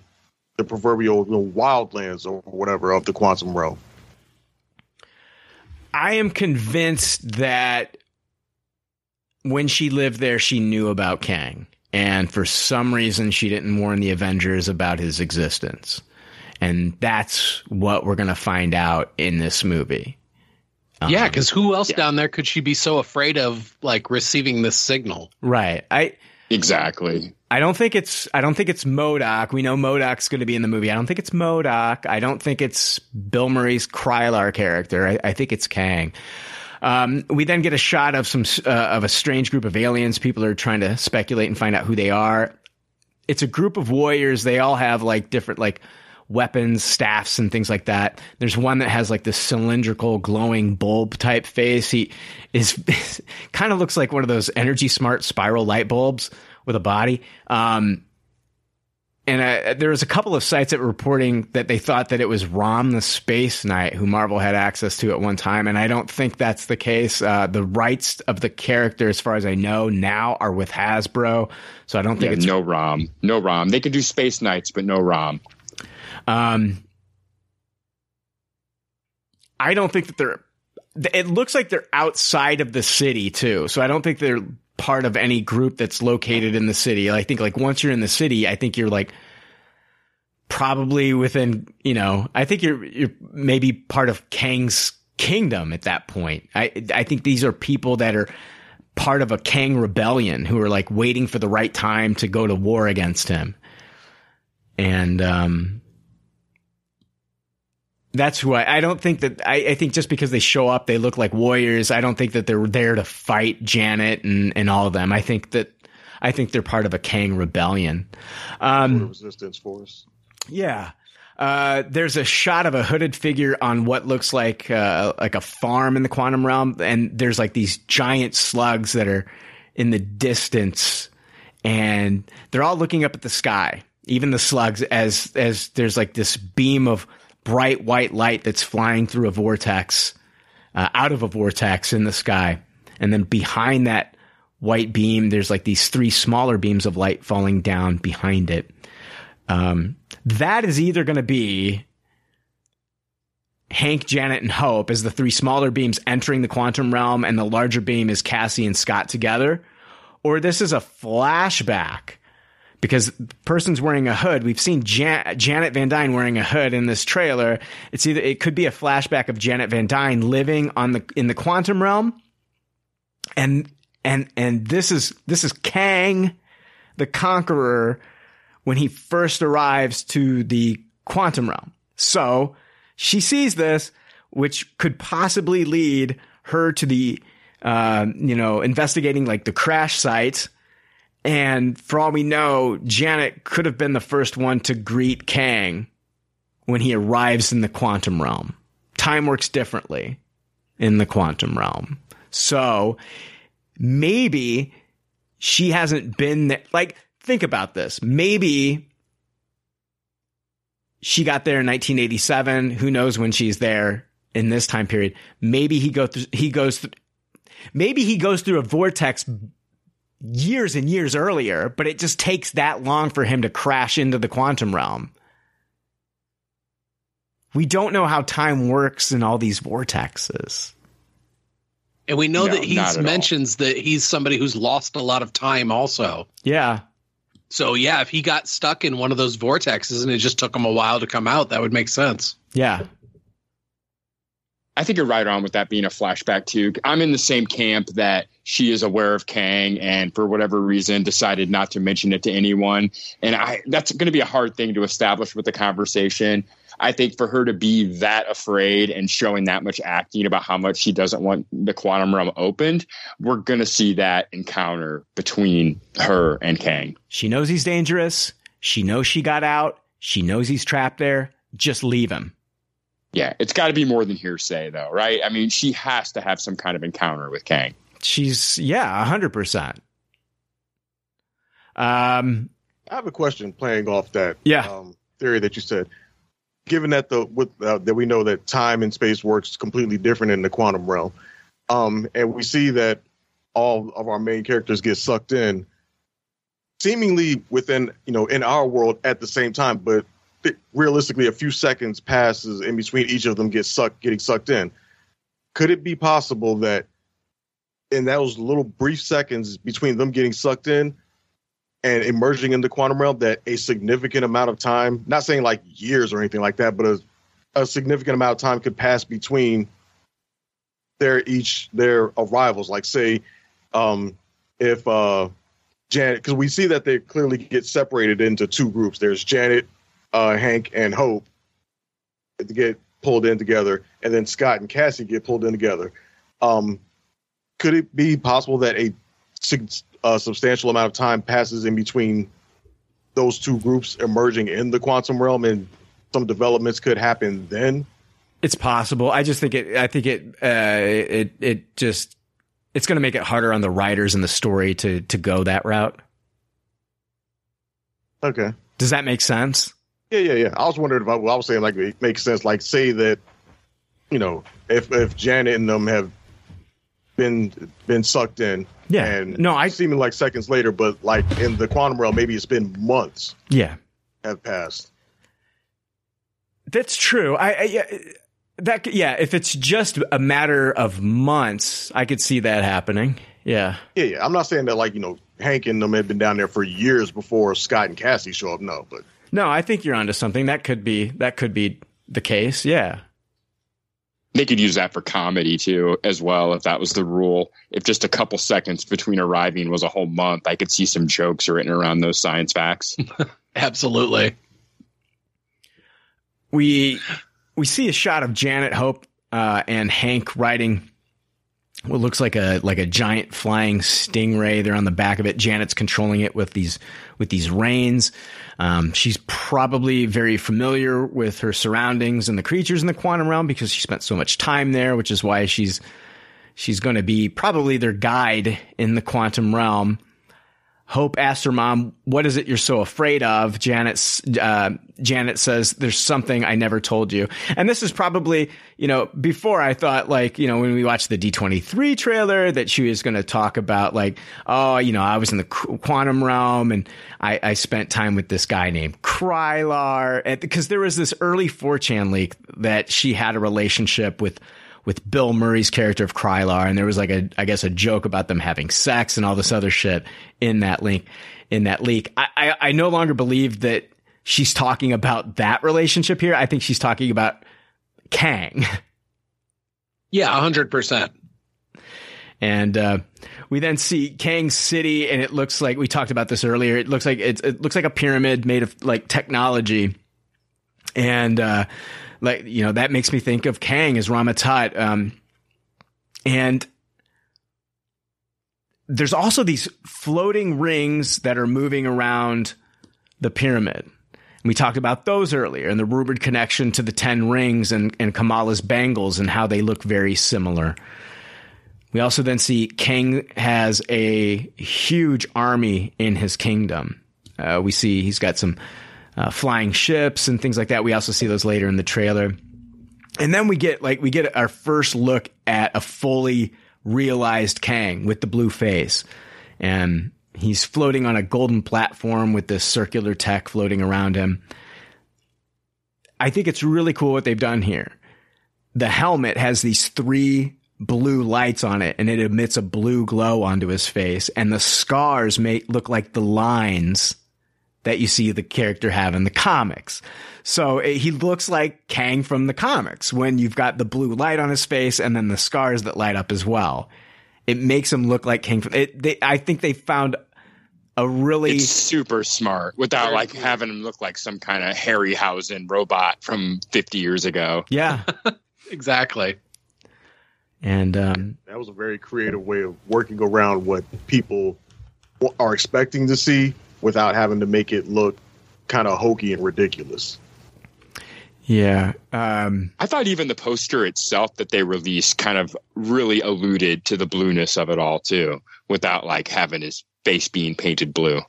the proverbial you know, wildlands or whatever of the quantum realm. I am convinced that when she lived there, she knew about Kang. And for some reason, she didn't warn the Avengers about his existence. And that's what we're going to find out in this movie. Um, yeah, because who else yeah. down there could she be so afraid of, like receiving this signal? Right. I exactly. I don't think it's. I don't think it's MODOK. We know MODOK's going to be in the movie. I don't think it's MODOK. I don't think it's Bill Murray's Krylar character. I, I think it's Kang. Um, we then get a shot of some uh, of a strange group of aliens. People are trying to speculate and find out who they are. It's a group of warriors. They all have like different like weapons, staffs, and things like that. There's one that has like this cylindrical, glowing bulb type face. He is [LAUGHS] kind of looks like one of those energy smart spiral light bulbs with a body. Um, and uh, there was a couple of sites that were reporting that they thought that it was Rom the Space Knight who Marvel had access to at one time, and I don't think that's the case. Uh, the rights of the character, as far as I know, now are with Hasbro, so I don't think Yeah, it's no Rom, no Rom. They could do Space Knights, but no Rom. Um, I don't think that they're. It looks like they're outside of the city too, so I don't think they're part of any group that's located in the city. I think like once you're in the city, I think you're like probably within. You know, I think you're you're maybe part of Kang's kingdom at that point. I I think these are people that are part of a Kang rebellion who are like waiting for the right time to go to war against him. And um that's who I, I don't think that I, I think just because they show up they look like warriors i don't think that they're there to fight janet and, and all of them i think that i think they're part of a kang rebellion um resistance force. yeah uh, there's a shot of a hooded figure on what looks like uh, like a farm in the quantum realm, and there's like these giant slugs that are in the distance, and they're all looking up at the sky. Even the slugs, as as there's like this beam of bright white light that's flying through a vortex, uh, out of a vortex in the sky, and then behind that white beam, there's like these three smaller beams of light falling down behind it. Um, that is either going to be Hank, Janet, and Hope as the three smaller beams entering the quantum realm, and the larger beam is Cassie and Scott together, or this is a flashback because the person's wearing a hood. We've seen Jan- Janet Van Dyne wearing a hood in this trailer. It's either it could be a flashback of Janet Van Dyne living on the in the quantum realm, and and and this is this is Kang, the Conqueror, when he first arrives to the quantum realm. So she sees this, which could possibly lead her to the, uh, you know, investigating like the crash site. And for all we know, Janet could have been the first one to greet Kang when he arrives in the quantum realm. Time works differently in the quantum realm. So maybe she hasn't been there. Like, think about this. Maybe she got there in 1987. Who knows when she's there in this time period? Maybe he go through, he goes through, maybe he goes through a vortex years and years earlier, but it just takes that long for him to crash into the quantum realm. We don't know how time works in all these vortexes. And we know No, that he at all. mentions that he's somebody who's lost a lot of time also. Yeah. So yeah, if he got stuck in one of those vortexes and it just took him a while to come out, that would make sense. Yeah. I think you're right on with that being a flashback too. I'm in the same camp that she is aware of Kang and for whatever reason decided not to mention it to anyone. And I that's going to be a hard thing to establish with the conversation. I think for her to be that afraid and showing that much acting about how much she doesn't want the quantum realm opened, we're going to see that encounter between her and Kang. She knows he's dangerous. She knows she got out. She knows he's trapped there. Just leave him. Yeah, it's got to be more than hearsay though, right? I mean, she has to have some kind of encounter with Kang. She's yeah, hundred percent. Um, I have a question playing off that Yeah. um, theory that you said. Given that the with, uh, that we know that time and space works completely different in the quantum realm, um, and we see that all of our main characters get sucked in, seemingly within you know in our world at the same time, but th- realistically, a few seconds passes in between each of them get sucked getting sucked in. Could it be possible that in those little brief seconds between them getting sucked in and emerging in the quantum realm that a significant amount of time, not saying like years or anything like that, but a, a significant amount of time could pass between their each their arrivals. Like say, um, if uh, Janet, because we see that they clearly get separated into two groups. There's Janet, uh, Hank, and Hope to get pulled in together, and then Scott and Cassie get pulled in together. Um, could it be possible that a a substantial amount of time passes in between those two groups emerging in the quantum realm and some developments could happen then. It's possible. I just think it. I think it. Uh, it. It just. It's going to make it harder on the writers and the story to to go that route. Okay. Does that make sense? Yeah, yeah, yeah. I was wondering about. Well, I was saying like it makes sense. Like, say that, you know, if if Janet and them have been been sucked in, yeah, and no, I seeming like seconds later, but like in the quantum realm, maybe it's been months. Yeah, have passed. That's true. I, I yeah, that yeah. If it's just a matter of months, I could see that happening. Yeah. Yeah, yeah. I'm not saying that like you know Hank and them had been down there for years before Scott and Cassie show up. No, but no, I think you're onto something. That could be that could be the case. Yeah. They could use that for comedy too, as well, if that was the rule. If just a couple seconds between arriving was a whole month, I could see some jokes written around those science facts. [LAUGHS] Absolutely. We we see a shot of Janet Hope uh, and Hank riding what looks like a like a giant flying stingray. They're on the back of it. Janet's controlling it with these with these reins. Um, she's probably very familiar with her surroundings and the creatures in the quantum realm because she spent so much time there, which is why she's she's going to be probably their guide in the quantum realm. Hope asks her mom, "What is it you're so afraid of?" Janet uh, Janet says, "There's something I never told you." And this is probably, you know, before I thought like, you know, when we watched the D23 trailer that she was going to talk about like, oh, you know, I was in the quantum realm and I, I spent time with this guy named Krylar, because there was this early 4chan leak that she had a relationship with with Bill Murray's character of Krylar, and there was like a, I guess, a joke about them having sex and all this other shit in that link, in that leak. I, I, I no longer believe that she's talking about that relationship here. I think she's talking about Kang. [LAUGHS] Yeah, hundred percent. And uh, we then see Kang City, and it looks like we talked about this earlier. It looks like it, it looks like a pyramid made of like technology, and uh, like you know that makes me think of Kang as Rama-Tut. Um, and there's also these floating rings that are moving around the pyramid. And we talked about those earlier and the rumored connection to the 10 rings and, and Kamala's bangles and how they look very similar. We also then see Kang has a huge army in his kingdom. Uh, we see he's got some uh, flying ships and things like that. We also see those later in the trailer. And then we get like we get our first look at a fully realized Kang with the blue face. And he's floating on a golden platform with this circular tech floating around him. I think it's really cool what they've done here. The helmet has these three blue lights on it and it emits a blue glow onto his face and the scars make look like the lines that you see the character have in the comics. So it, he looks like Kang from the comics when you've got the blue light on his face and then the scars that light up as well. It makes him look like Kang from it. They, I think they found a really it's super smart without like having him look like some kind of Harryhausen robot from 50 years ago. Yeah, [LAUGHS] exactly. And um, that was a very creative way of working around what people are expecting to see without having to make it look kind of hokey and ridiculous. Yeah. Um, I thought even the poster itself that they released kind of really alluded to the blueness of it all too, without like having his face being painted blue.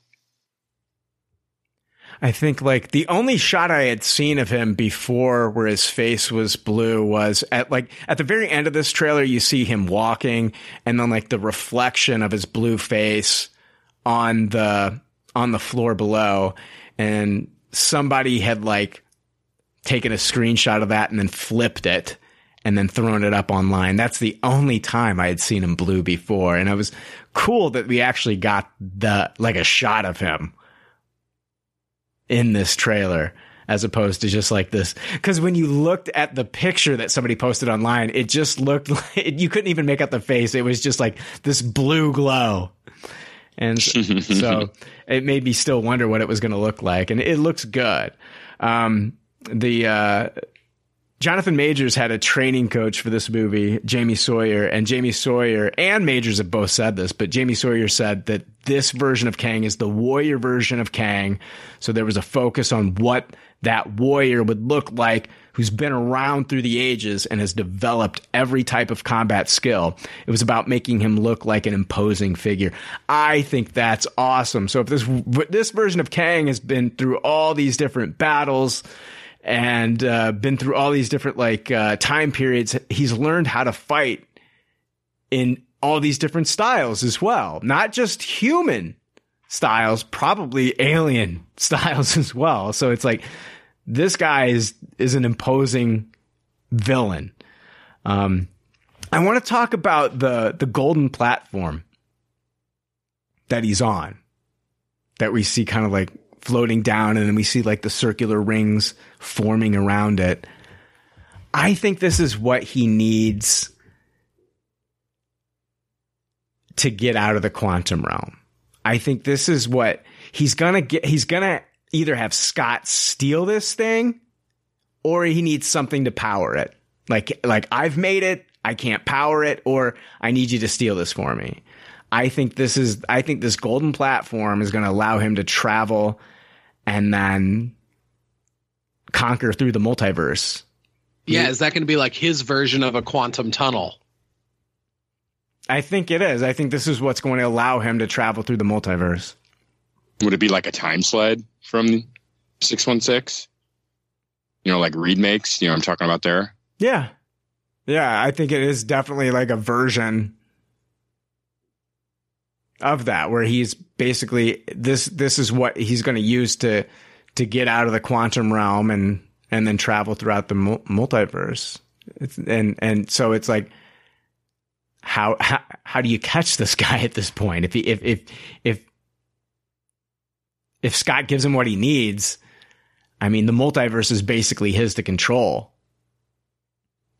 I think like the only shot I had seen of him before where his face was blue was at like at the very end of this trailer, you see him walking and then like the reflection of his blue face on the on the floor below and somebody had like taken a screenshot of that and then flipped it and then thrown it up online. That's the only time I had seen him blue before. And it was cool that we actually got the like a shot of him in this trailer as opposed to just like this. Cause when you looked at the picture that somebody posted online, it just looked [LAUGHS] like you couldn't even make out the face. It was just like this blue glow. And [LAUGHS] so it made me still wonder what it was going to look like. And it looks good. Um, the, uh, Jonathan Majors had a training coach for this movie, Jamie Sawyer, and Jamie Sawyer and Majors have both said this, but Jamie Sawyer said that this version of Kang is the warrior version of Kang. So there was a focus on what that warrior would look like who's been around through the ages and has developed every type of combat skill. It was about making him look like an imposing figure. I think that's awesome. So if this this version of Kang has been through all these different battles, and uh, been through all these different like uh, time periods. He's learned how to fight in all these different styles as well, not just human styles, probably alien [LAUGHS] styles as well. So it's like this guy is is an imposing villain. Um, I want to talk about the the golden platform that he's on, that we see kind of like floating down and then we see like the circular rings forming around it. I think this is what he needs to get out of the quantum realm. I think this is what he's gonna get. He's gonna either have Scott steal this thing or he needs something to power it. Like, like I've made it. I can't power it or I need you to steal this for me. I think this is, I think this golden platform is going to allow him to travel and then conquer through the multiverse. Yeah, is that going to be like his version of a quantum tunnel? I think it is. I think this is what's going to allow him to travel through the multiverse. Would it be like a time sled from 616? You know, like Reed makes, you know I'm talking about there? Yeah. Yeah, I think it is definitely like a version of that where he's basically this this is what he's going to use to to get out of the quantum realm and and then travel throughout the multiverse. It's, and and so it's like how, how how do you catch this [LAUGHS] guy at this point? If he if if if if Scott gives him what he needs, I mean the multiverse is basically his to control.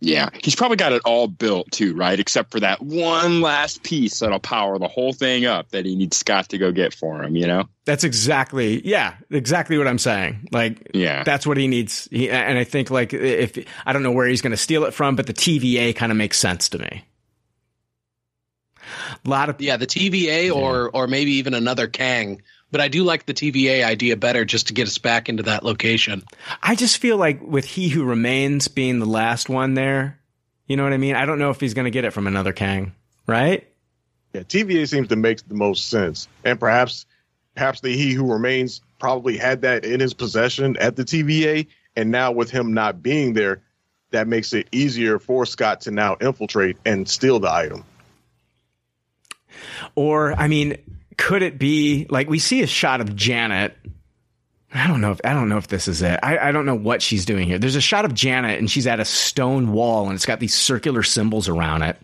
Yeah, he's probably got it all built too, right? Except for that one last piece that'll power the whole thing up that he needs Scott to go get for him, you know? That's exactly, yeah, exactly what I'm saying. Like, yeah, that's what he needs. He, and I think, like, if I don't know where he's going to steal it from, but the TVA kind of makes sense to me. A lot of, yeah, the TVA yeah. or, or maybe even another Kang but I do like the TVA idea better just to get us back into that location. I just feel like with He Who Remains being the last one there, you know what I mean? I don't know if he's going to get it from another Kang, right? Yeah, TVA seems to make the most sense. And perhaps perhaps the He Who Remains probably had that in his possession at the TVA and now with him not being there, that makes it easier for Scott to now infiltrate and steal the item. Or, I mean, could it be like we see a shot of Janet? I don't know if I don't know if this is it. I, I don't know what she's doing here. There's a shot of Janet and she's at a stone wall and it's got these circular symbols around it.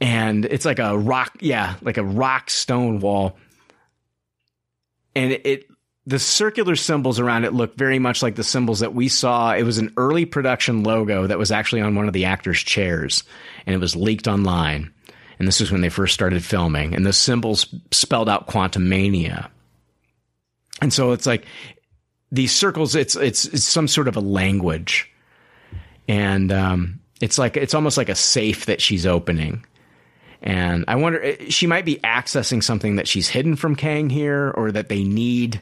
And it's like a rock, yeah, like a rock stone wall. And it, it the circular symbols around it look very much like the symbols that we saw. It was an early production logo that was actually on one of the actors' chairs and it was leaked online and this is when they first started filming, and the symbols spelled out Quantumania. And so it's like these circles. It's it's it's some sort of a language, and um, it's like it's almost like a safe that she's opening. And I wonder, eh, she might be accessing something that she's hidden from Kang here, or that they need.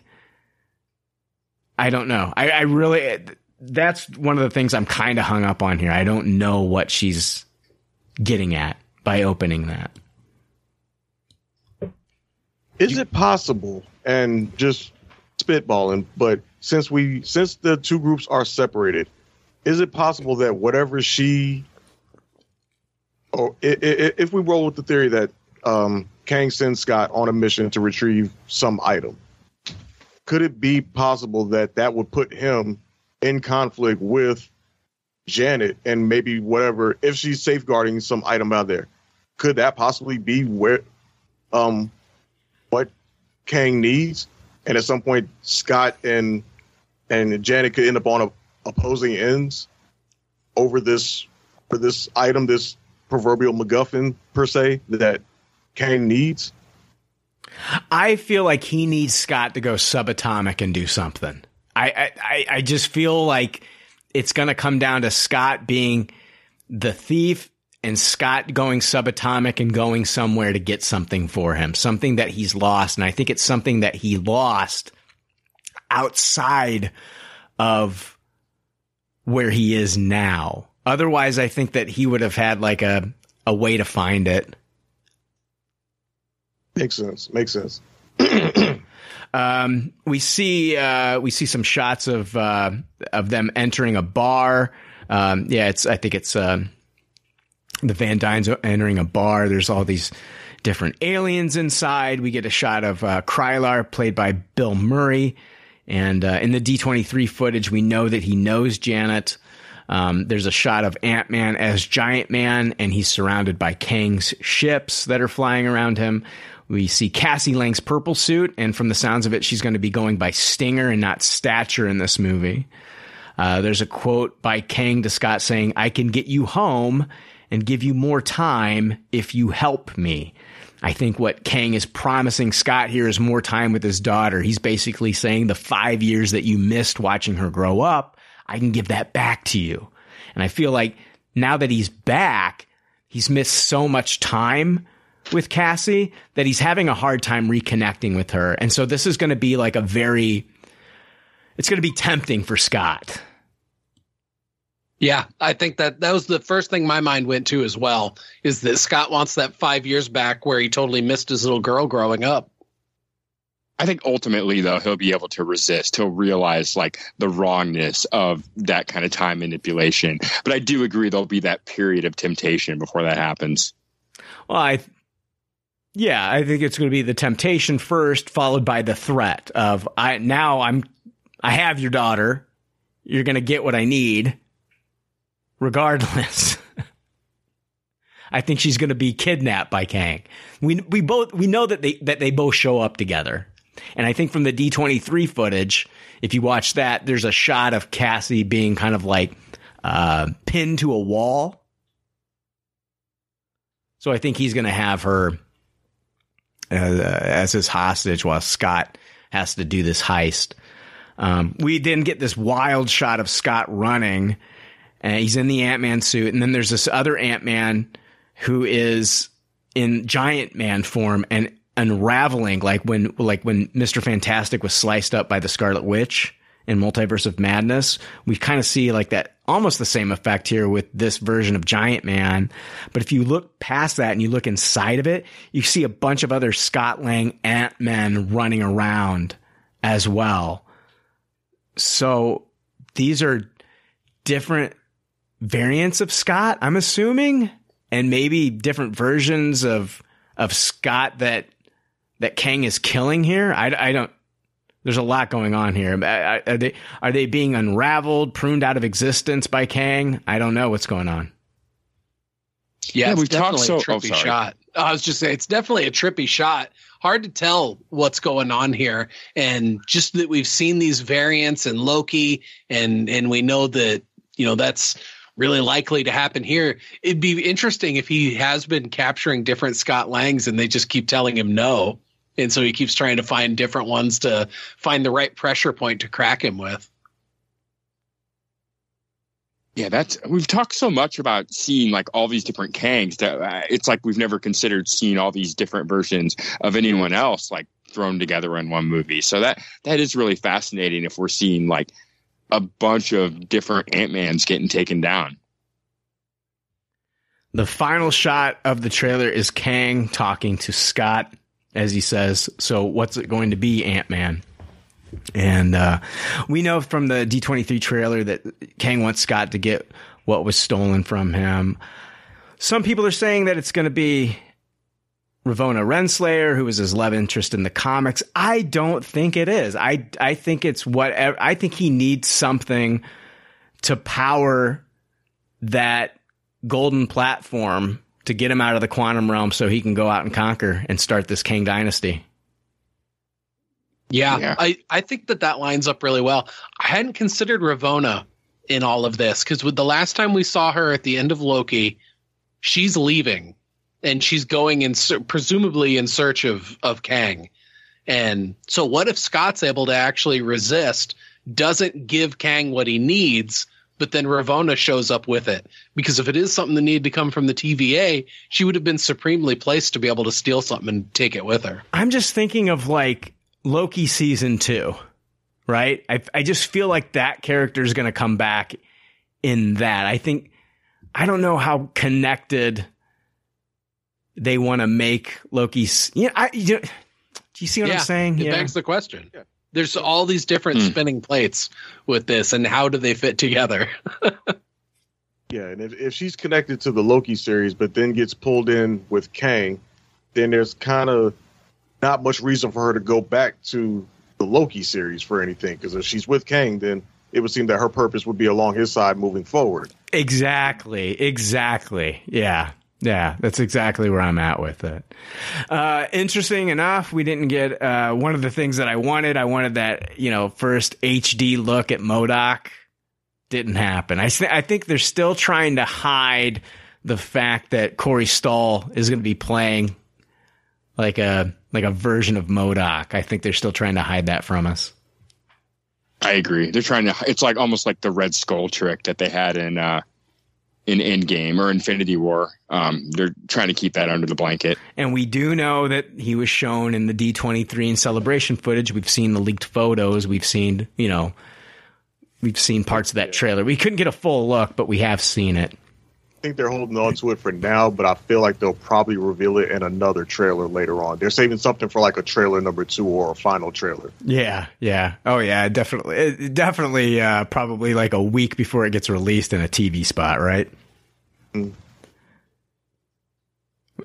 I don't know. I, I really, that's one of the things I'm kind of hung up on here. I don't know what she's getting at by opening that. Is it possible, and just spitballing, but since we since the two groups are separated, is it possible that whatever she, or if we roll with the theory that um, Kang sends Scott on a mission to retrieve some item, could it be possible that that would put him in conflict with Janet and maybe whatever if she's safeguarding some item out there? Could that possibly be where um what Kang needs? And at some point, Scott and and Janet could end up on a, opposing ends over this for this item, this proverbial MacGuffin per se that Kang needs. I feel like he needs Scott to go subatomic and do something. I I, I just feel like it's going to come down to Scott being the thief and Scott going subatomic and going somewhere to get something for him, something that he's lost. And I think it's something that he lost outside of where he is now. Otherwise, I think that he would have had like a, a way to find it. Makes sense. Makes sense. [CLEARS THROAT] um, we see uh, we see some shots of uh, of them entering a bar. Um, yeah, it's I think it's uh, the Van Dynes entering a bar. There's all these different aliens inside. We get a shot of uh, Krylar, played by Bill Murray. And uh, in the D23 footage, we know that he knows Janet. Um, there's a shot of Ant Man as Giant Man, and he's surrounded by Kang's ships that are flying around him. We see Cassie Lang's purple suit, and from the sounds of it, she's going to be going by Stinger and not Stature in this movie. Uh, there's a quote by Kang to Scott saying, I can get you home and give you more time if you help me. I think what Kang is promising Scott here is more time with his daughter. He's basically saying the five years that you missed watching her grow up, I can give that back to you. And I feel like now that he's back, he's missed so much time with Cassie that he's having a hard time reconnecting with her. And so this is going to be like a very, it's going to be tempting for Scott. Yeah, I think that that was the first thing my mind went to as well. Is that Scott wants that five years back where he totally missed his little girl growing up. I think ultimately, though, he'll be able to resist. He'll realize like the wrongness of that kind of time manipulation. But I do agree there'll be that period of temptation before that happens. Well, I, yeah, I think it's going to be the temptation first, followed by the threat of I now I'm I have your daughter. You're going to get what I need regardless. [LAUGHS] I think she's going to be kidnapped by Kang. We we both we know that they that they both show up together. And I think from the D23 footage, if you watch that, there's a shot of Cassie being kind of like uh, pinned to a wall. So I think he's going to have her uh, as his hostage while Scott has to do this heist. Um, we didn't get this wild shot of Scott running and he's in the Ant Man suit, and then there's this other Ant Man who is in Giant Man form and unraveling, like when like when Mister Fantastic was sliced up by the Scarlet Witch in Multiverse of Madness. We kind of see like that almost the same effect here with this version of Giant Man. But if you look past that and you look inside of it, you see a bunch of other Scott Lang Ant Men running around as well. So these are different variants of Scott, I'm assuming, and maybe different versions of of Scott that that Kang is killing here. I, I don't. There's a lot going on here. Are they are they being unraveled, pruned out of existence by Kang? I don't know what's going on. Yeah, yeah we've talked so. A oh, trippy oh, shot. I was just saying it's definitely a trippy shot. Hard to tell what's going on here, and just that we've seen these variants in Loki, and and we know that you know that's really likely to happen here. It'd be interesting if he has been capturing different Scott Langs and they just keep telling him no. And so he keeps trying to find different ones to find the right pressure point to crack him with. Yeah, that's we've talked so much about seeing like all these different Kangs that uh, it's like we've never considered seeing all these different versions of anyone else like thrown together in one movie. So that that is really fascinating if we're seeing like a bunch of different Ant Mans getting taken down. The final shot of the trailer is Kang talking to Scott as he says, So, what's it going to be, Ant Man? And uh, we know from the D23 trailer that Kang wants Scott to get what was stolen from him. Some people are saying that it's going to be Ravonna Renslayer, who was his love interest in the comics. I don't think it is. I I think it's whatever. I think he needs something to power that golden platform to get him out of the quantum realm so he can go out and conquer and start this Kang dynasty. Yeah, yeah. I, I think that that lines up really well. I hadn't considered Ravonna in all of this because with the last time we saw her at the end of Loki, she's leaving and she's going in presumably in search of of Kang. And so what if Scott's able to actually resist, doesn't give Kang what he needs, but then Ravonna shows up with it. Because if it is something that needed to come from the TVA, she would have been supremely placed to be able to steal something and take it with her. I'm just thinking of like Loki season two, right? I I just feel like that character is going to come back in that. I think I don't know how connected they want to make Loki's. Yeah, I. You know, do you see what yeah, I'm saying? It yeah. begs the question. There's all these different Hmm. spinning plates with this, and how do they fit together? [LAUGHS] Yeah, and if, if she's connected to the Loki series, but then gets pulled in with Kang, then there's kind of not much reason for her to go back to the Loki series for anything. Because if she's with Kang, then it would seem that her purpose would be along his side moving forward. Exactly. Exactly. Yeah. Yeah, that's exactly where I'm at with it. Uh, interesting enough, we didn't get uh, one of the things that I wanted. I wanted that you know first HD look at MODOK. Didn't happen. I I think they're still trying to hide the fact that Corey Stoll is going to be playing like a like a version of MODOK. I think they're still trying to hide that from us. I agree. They're trying to. It's like almost like the Red Skull trick that they had in uh, in Endgame or Infinity War. Um, they're trying to keep that under the blanket. And we do know that he was shown in the D23 and celebration footage. We've seen the leaked photos. We've seen, you know, we've seen parts of that trailer. We couldn't get a full look, but we have seen it. I think they're holding on to it for now, but I feel like they'll probably reveal it in another trailer later on. They're saving something for like a trailer number two or a final trailer. Yeah, yeah. Oh, yeah, definitely. It, definitely, uh, probably like a week before it gets released in a TV spot, right?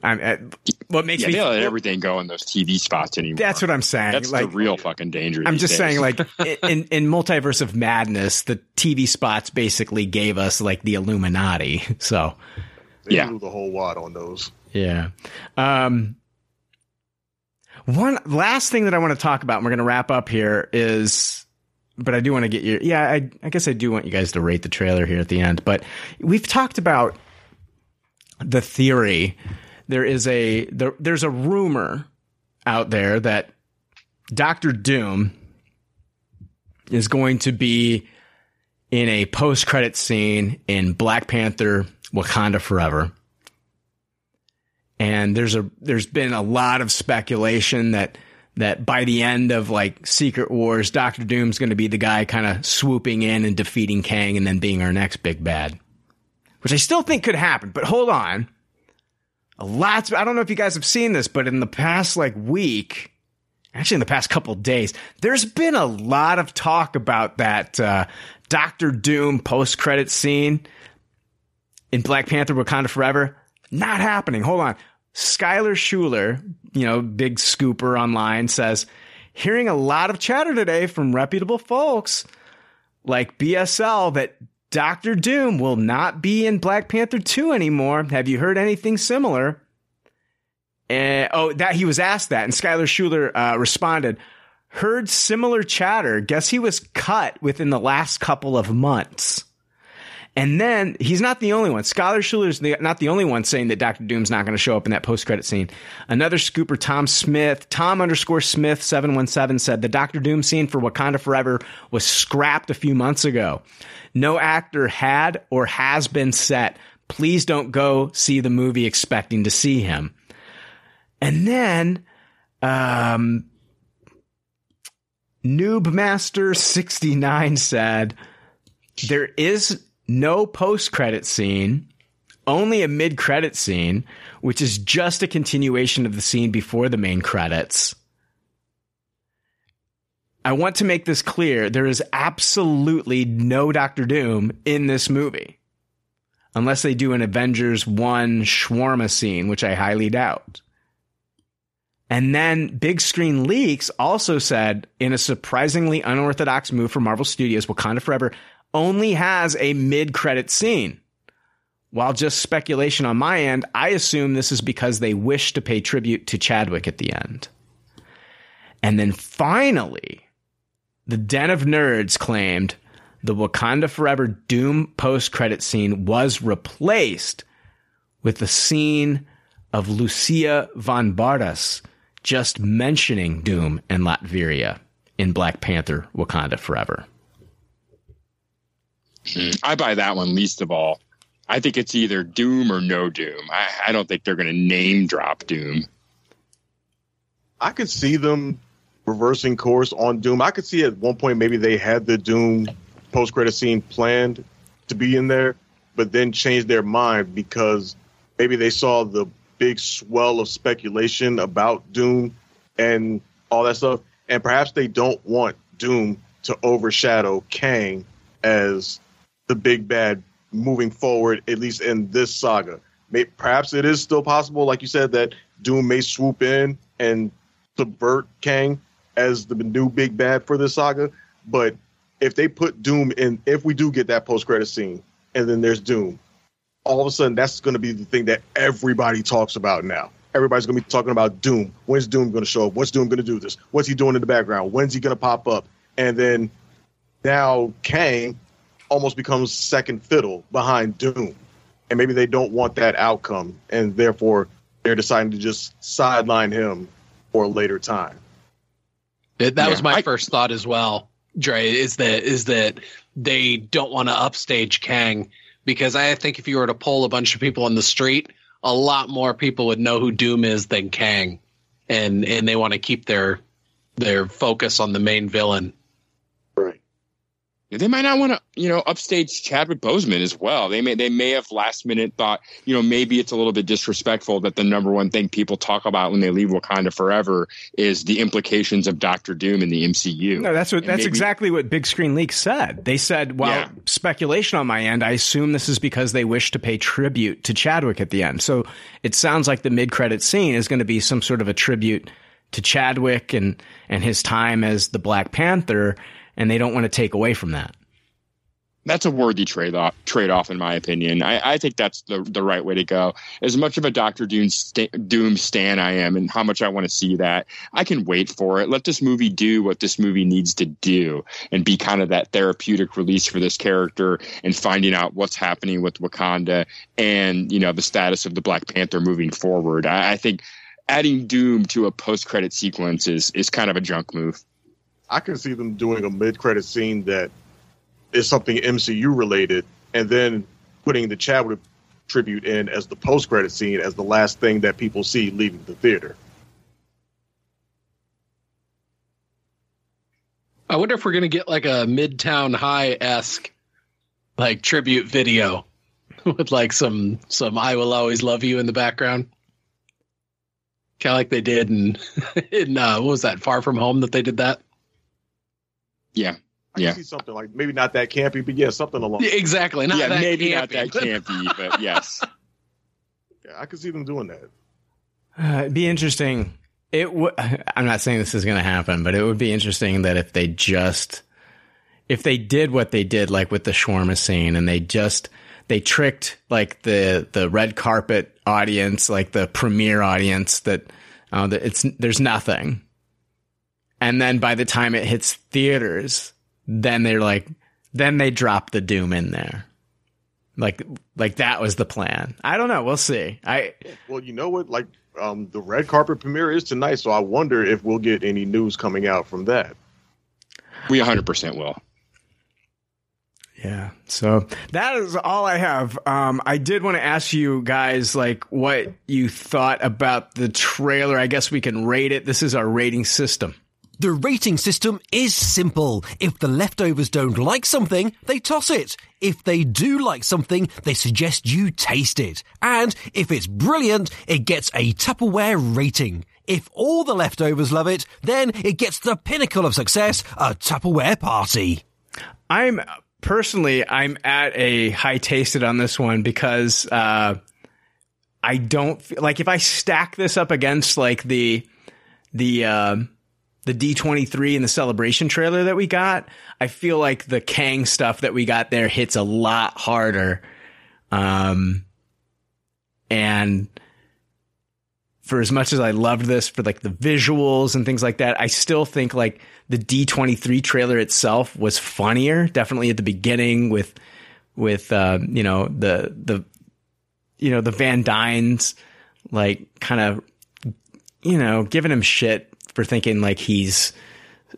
I'm, uh, what makes yeah, me they let everything go in those TV spots anymore. That's what I'm saying. That's like, the real fucking danger. I'm these just days. saying, like [LAUGHS] in in Multiverse of Madness, the TV spots basically gave us like the Illuminati. [LAUGHS] So They Yeah. blew the whole wad on those. yeah. Um, one last thing that I want to talk about, and we're going to wrap up here, is, but I do want to get your, yeah, I, I guess I do want you guys to rate the trailer here at the end. But we've talked about the theory. There is a there, there's a rumor out there that Doctor Doom is going to be in a post credit scene in Black Panther Wakanda Forever. And there's a there's been a lot of speculation that that by the end of like Secret Wars, Doctor Doom's going to be the guy kind of swooping in and defeating Kang and then being our next big bad. Which I still think could happen, but hold on. A lot I don't know if you guys have seen this, but in the past like week, actually in the past couple days, there's been a lot of talk about that uh, Doctor Doom post credit scene in Black Panther Wakanda Forever. Not happening. Hold on. Skyler Shuler, you know, big scooper online, says, hearing a lot of chatter today from reputable folks like BSL that Doctor Doom will not be in Black Panther 2 anymore. Have you heard anything similar? And, oh, that he was asked that, and Skyler Shuler uh, responded, heard similar chatter. Guess he was cut within the last couple of months. And then he's not the only one. Shuler's the, not the only one saying that Doctor Doom's not going to show up in that post credit scene. Another scooper, Tom Smith, Tom underscore Smith seven one seven said the Doctor Doom scene for Wakanda Forever was scrapped a few months ago. No actor had or has been set. Please don't go see the movie expecting to see him. And then, um, Noobmaster69 said, there is no post credit scene, only a mid credit scene, which is just a continuation of the scene before the main credits. I want to make this clear. There is absolutely no Doctor Doom in this movie. Unless they do an Avengers 1 shawarma scene, which I highly doubt. And then Big Screen Leaks also said, in a surprisingly unorthodox move for Marvel Studios, Wakanda Forever only has a mid credit scene. While just speculation on my end, I assume this is because they wish to pay tribute to Chadwick at the end. And then finally, the Den of Nerds claimed the Wakanda Forever Doom post credit scene was replaced with the scene of Lucia von Bardas just mentioning Doom and Latveria in Black Panther Wakanda Forever. Mm, I buy that one least of all. I think it's either Doom or no Doom. I, I don't think they're going to name drop Doom. I could see them reversing course on Doom. I could see at one point maybe they had the Doom post credit scene planned to be in there, but then changed their mind because maybe they saw the big swell of speculation about Doom and all that stuff, and perhaps they don't want Doom to overshadow Kang as the big bad moving forward, at least in this saga. Perhaps it is still possible, like you said, that Doom may swoop in and subvert Kang as the new big bad for this saga. But if they put Doom in, if we do get that post credit scene, and then there's Doom, all of a sudden that's going to be the thing that everybody talks about now. Everybody's going to be talking about Doom. When's Doom going to show up? What's Doom going to do this? What's he doing in the background? When's he going to pop up? And then now Kang almost becomes second fiddle behind Doom. And maybe they don't want that outcome, and therefore they're deciding to just sideline him for a later time. That, that yeah, was my I, first thought as well, Dre. Is that is that they don't want to upstage Kang because I think if you were to poll a bunch of people on the street, a lot more people would know who Doom is than Kang, and and they want to keep their their focus on the main villain. They might not want to, you know, upstage Chadwick Boseman as well. They may they may have last minute thought, you know, maybe it's a little bit disrespectful that the number one thing people talk about when they leave Wakanda Forever is the implications of Doctor Doom in the MCU. No, that's what and that's maybe, exactly what Big Screen Leak said. They said, well, yeah. speculation on my end. I assume this is because they wish to pay tribute to Chadwick at the end. So it sounds like the mid credit scene is going to be some sort of a tribute to Chadwick and and his time as the Black Panther and they don't want to take away from that. That's a worthy trade off. Trade off, in my opinion. I, I, think that's the the right way to go. As much of a Doctor Doom, st- Doom stan I am, and how much I want to see that, I can wait for it. Let this movie do what this movie needs to do, and be kind of that therapeutic release for this character, and finding out what's happening with Wakanda, and you know the status of the Black Panther moving forward. I, I think adding Doom to a post credit sequence is is kind of a junk move. I can see them doing a mid credit scene that is something MCU related, and then putting the Chadwick tribute in as the post credit scene as the last thing that people see leaving the theater. I wonder if we're gonna get like a Midtown High esque like tribute video [LAUGHS] with like some some I will always love you in the background. Kind of like they did in [LAUGHS] in uh, what was that Far From Home that they did that. Yeah. I yeah. see something like maybe not that campy, but yeah, something along. Yeah, exactly. Not yeah, that maybe campy. not that campy, but [LAUGHS] yes. Yeah, I could see them doing that. Uh, [SIGHS] it'd be interesting. It w- [LAUGHS] I'm not saying this is going to happen, but it would be interesting that if they just, if they did what they did, like with the shawarma scene, and they just they tricked like the the red carpet audience, like the premiere audience, that uh, that it's there's nothing and then by the time it hits theaters, then they're like, then they drop the Doom in there. Like, like that was the plan. I don't know. We'll see. I well, you know what? Like, um, the red carpet premiere is tonight, so I wonder if we'll get any news coming out from that. We 100% will. Yeah. So that is all I have. Um, I did want to ask you guys, like, what you thought about the trailer. I guess we can rate it. This is our rating system. The rating system is simple. If the leftovers don't like something, they toss it. If they do like something, they suggest you taste it. And if it's brilliant, it gets a Tupperware rating. If all the leftovers love it, then it gets the pinnacle of success, a Tupperware party. I'm personally, I'm at a high tasted on this one because, uh, I don't feel like if I stack this up against like the, the, uh, the D23 and the celebration trailer that we got, I feel like the Kang stuff that we got there hits a lot harder. Um, and for as much as I loved this for like the visuals and things like that, I still think like the D23 trailer itself was funnier, definitely at the beginning with, with, uh, you know, the, the, you know, the Van Dynes, like kind of, you know, giving him shit for thinking like he's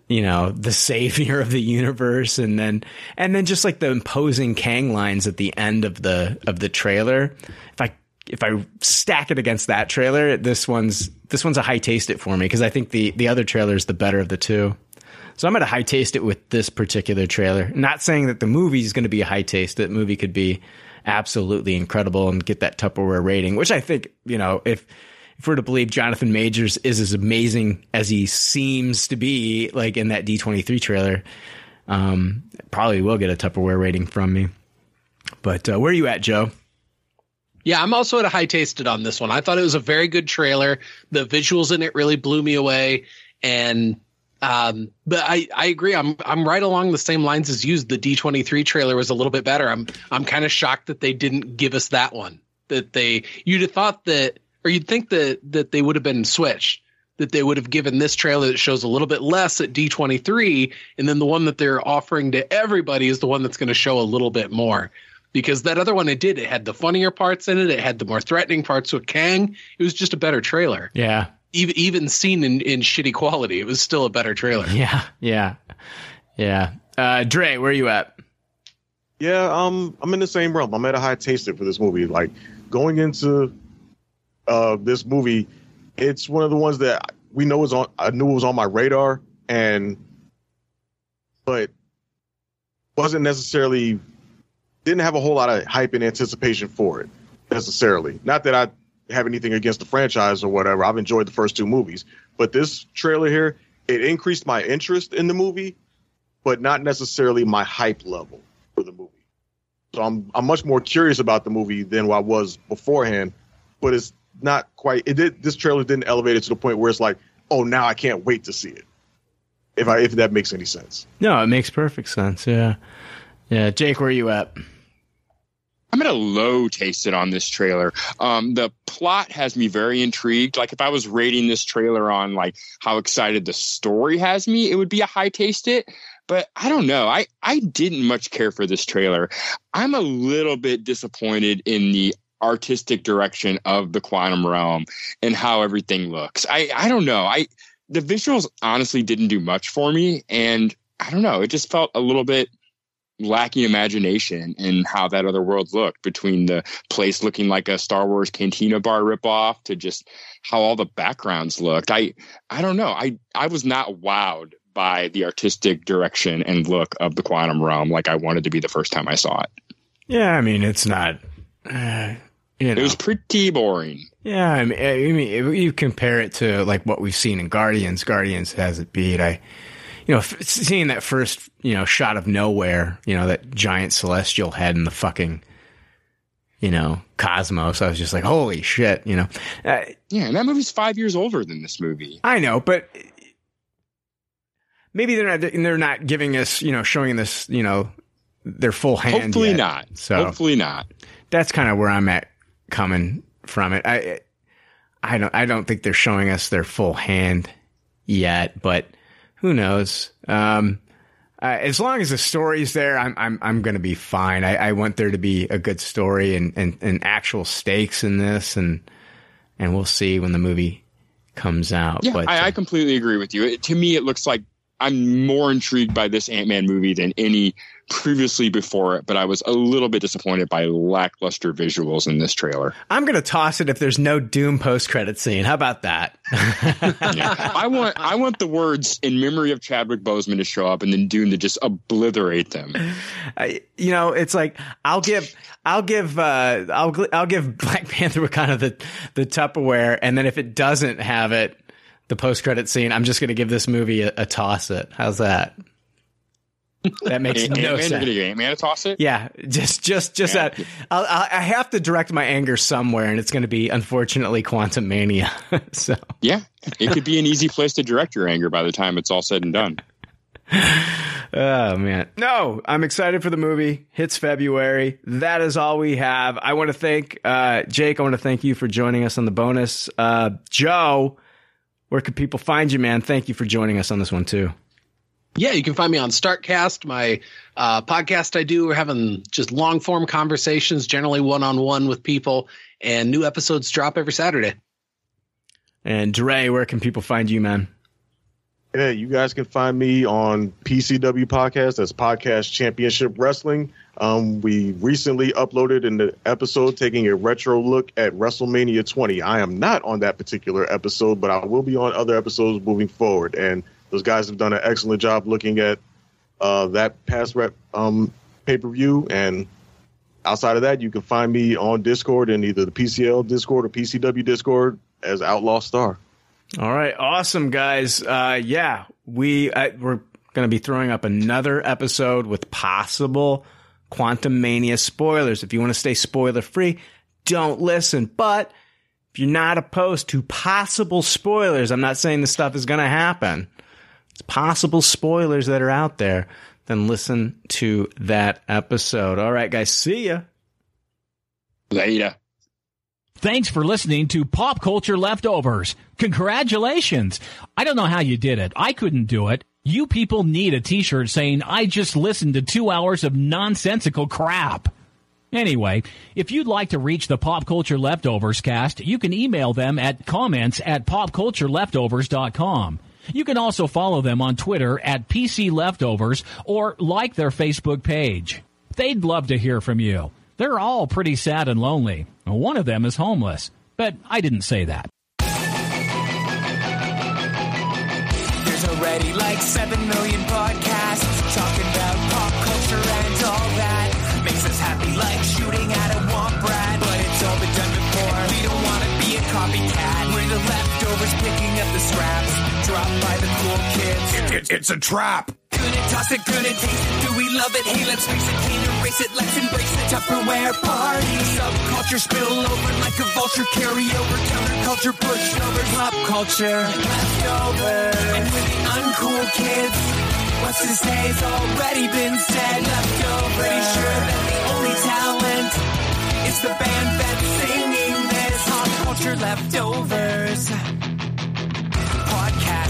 you know, the [LAUGHS] savior of the universe, and then and then just like the imposing Kang lines at the end of the of the trailer. If I if I stack it against that trailer, this one's this one's a high taste it for me because I think the the other trailer is the better of the two. So I'm going to high taste it with this particular trailer. Not saying that the movie is going to be a high taste. That movie could be absolutely incredible and get that Tupperware rating, which I think you know if we're to believe Jonathan Majors is as amazing as he seems to be, like in that D23 trailer, um, probably will get a Tupperware rating from me. But uh, where are you at, Joe? Yeah, I'm also at a high tasted on this one. I thought it was a very good trailer. The visuals in it really blew me away, and um, but I, I agree. I'm I'm right along the same lines as you. The D23 trailer was a little bit better. I'm I'm kind of shocked that they didn't give us that one. That they you'd have thought that or you'd think that that they would have been switched that they would have given this trailer that shows a little bit less at D23 and then the one that they're offering to everybody is the one that's going to show a little bit more. Because that other one it did it had the funnier parts in it it had the more threatening parts with Kang. It was just a better trailer. Yeah. Even even seen in in shitty quality it was still a better trailer. [LAUGHS] Yeah yeah. Yeah. Uh Dre where are you at? Yeah um I'm in the same realm. I'm at a high taster for this movie. Like going into uh, this movie, it's one of the ones that we know is on. I knew it was on my radar, and but wasn't necessarily didn't have a whole lot of hype and anticipation for it necessarily. Not that I have anything against the franchise or whatever. I've enjoyed the first two movies, but this trailer here it increased my interest in the movie, but not necessarily my hype level for the movie. So I'm I'm much more curious about the movie than I was beforehand. But it's not quite. It did. This trailer didn't elevate it to the point where it's like, oh, now I can't wait to see it. If I if that makes any sense. No, it makes perfect sense. Yeah, yeah. Jake, where are you at? I'm at a low tasted on this trailer. Um, the plot has me very intrigued. Like if I was rating this trailer on like how excited the story has me, it would be a high taste it. But I don't know. I, I didn't much care for this trailer. I'm a little bit disappointed in the artistic direction of the quantum realm and how everything looks. I I don't know. I the visuals honestly didn't do much for me and I don't know, it just felt a little bit lacking imagination in how that other world looked between the place looking like a Star Wars cantina bar ripoff to just how all the backgrounds looked. I I don't know. I I was not wowed by the artistic direction and look of the quantum realm like I wanted to be the first time I saw it. Yeah, I mean, it's not uh, you know. It was pretty boring. Yeah, I mean, I mean, if you compare it to like what we've seen in Guardians, Guardians has it beat. I, you know, seeing that first, you know, shot of nowhere, you know, that giant celestial head in the fucking, you know, cosmos. I was just like, holy shit, you know. Uh, yeah, and that movie's five years older than this movie. I know, but maybe they're not. They're not giving us, you know, showing this, you know, their full hand. Hopefully yet. not. So hopefully not. That's kind of where I'm at coming from it. I I don't I don't think they're showing us their full hand yet, but who knows? Um, uh, as long as the story's there, I'm I'm I'm going to be fine. I, I want there to be a good story and, and, and actual stakes in this, and and we'll see when the movie comes out. Yeah, but, I, uh, I completely agree with you. It, to me, it looks like I'm more intrigued by this Ant Man movie than any previously before it, but I was a little bit disappointed by lackluster visuals in this trailer. I'm going to toss it if there's no Doom post credit scene. How about that? [LAUGHS] yeah. I want I want the words in memory of Chadwick Boseman to show up and then Doom to just obliterate them. I, you know, it's like I'll give I'll give uh, I'll I'll give Black Panther [LAUGHS] kind of the the Tupperware, and then if it doesn't have it, the post credit scene, I'm just going to give this movie a, a toss it. How's that? That makes no Ant-Man, sense. You're gonna Ant-Man to toss it? Yeah, just just just Yeah. that. I'll, I'll, I have to direct my anger somewhere, and it's going to be unfortunately Quantumania. [LAUGHS] so Yeah, it could be an easy place to direct your anger by the time it's all said and done. [LAUGHS] Oh man. No, I'm excited for the movie. Hits February. That is all we have. I want to thank uh Jake, I want to thank you for joining us on the bonus. Uh Joe, where can people find you, man? Thank you for joining us on this one too. Yeah, you can find me on Startcast, my uh, podcast I do. We're having just long form conversations, generally one on one with people, and new episodes drop every Saturday. And Dre, where can people find you, man? Yeah, you guys can find me on PCW Podcast. That's Podcast Championship Wrestling. Um, we recently uploaded an episode taking a retro look at WrestleMania 20. I am not on that particular episode, but I will be on other episodes moving forward. And those guys have done an excellent job looking at uh, that past rep um, pay per view. And outside of that, you can find me on Discord in either the PCL Discord or PCW Discord as Outlaw Star. All right, awesome guys. Uh, yeah, we uh, we're going to be throwing up another episode with possible Quantumania spoilers. If you want to stay spoiler free, don't listen. But if you're not opposed to possible spoilers, I'm not saying the stuff is going to happen. It's possible spoilers that are out there. Then listen to that episode. All right, guys. See ya. Later. Thanks for listening to Pop Culture Leftovers. Congratulations. I don't know how you did it. I couldn't do it. You people need a t-shirt saying, I just listened to two hours of nonsensical crap. Anyway, if you'd like to reach the Pop Culture Leftovers cast, you can email them at comments at popcultureleftovers.com. You can also follow them on Twitter at PC Leftovers or like their Facebook page. They'd love to hear from you. They're all pretty sad and lonely. One of them is homeless, but I didn't say that. There's already like 7 million podcasts talking about pop culture and all that. Makes us happy like shooting at a womp rat. But it's all been done before. We don't want to be a copycat. We're the leftovers picking up the scraps dropped by the cool kids. It- it- it's a trap. Good and toss it, good and taste it. Do we love it? Hey, let's face it, can't erase it. Let's embrace the Tupperware party. Subculture spill over like a vulture. Carry over counterculture, pushover, pop culture, leftover. And with the uncool kids, what's to say's already been said. Leftover. Pretty sure that the only talent is the band that's singing this. Pop culture leftovers.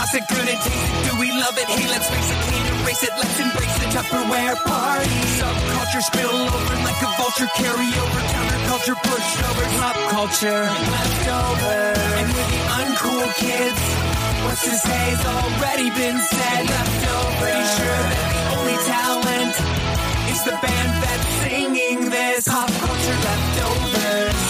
It, good and taste it. Do we love it? Hey, let's face it, can't erase it. Let's embrace the Tupperware party. Subculture spill over like a vulture. Carry over counterculture, pushover, pop culture, leftover. And with the uncool kids, what's to say's already been said. Leftover. Pretty sure that the only talent is the band that's singing this. Pop culture leftovers.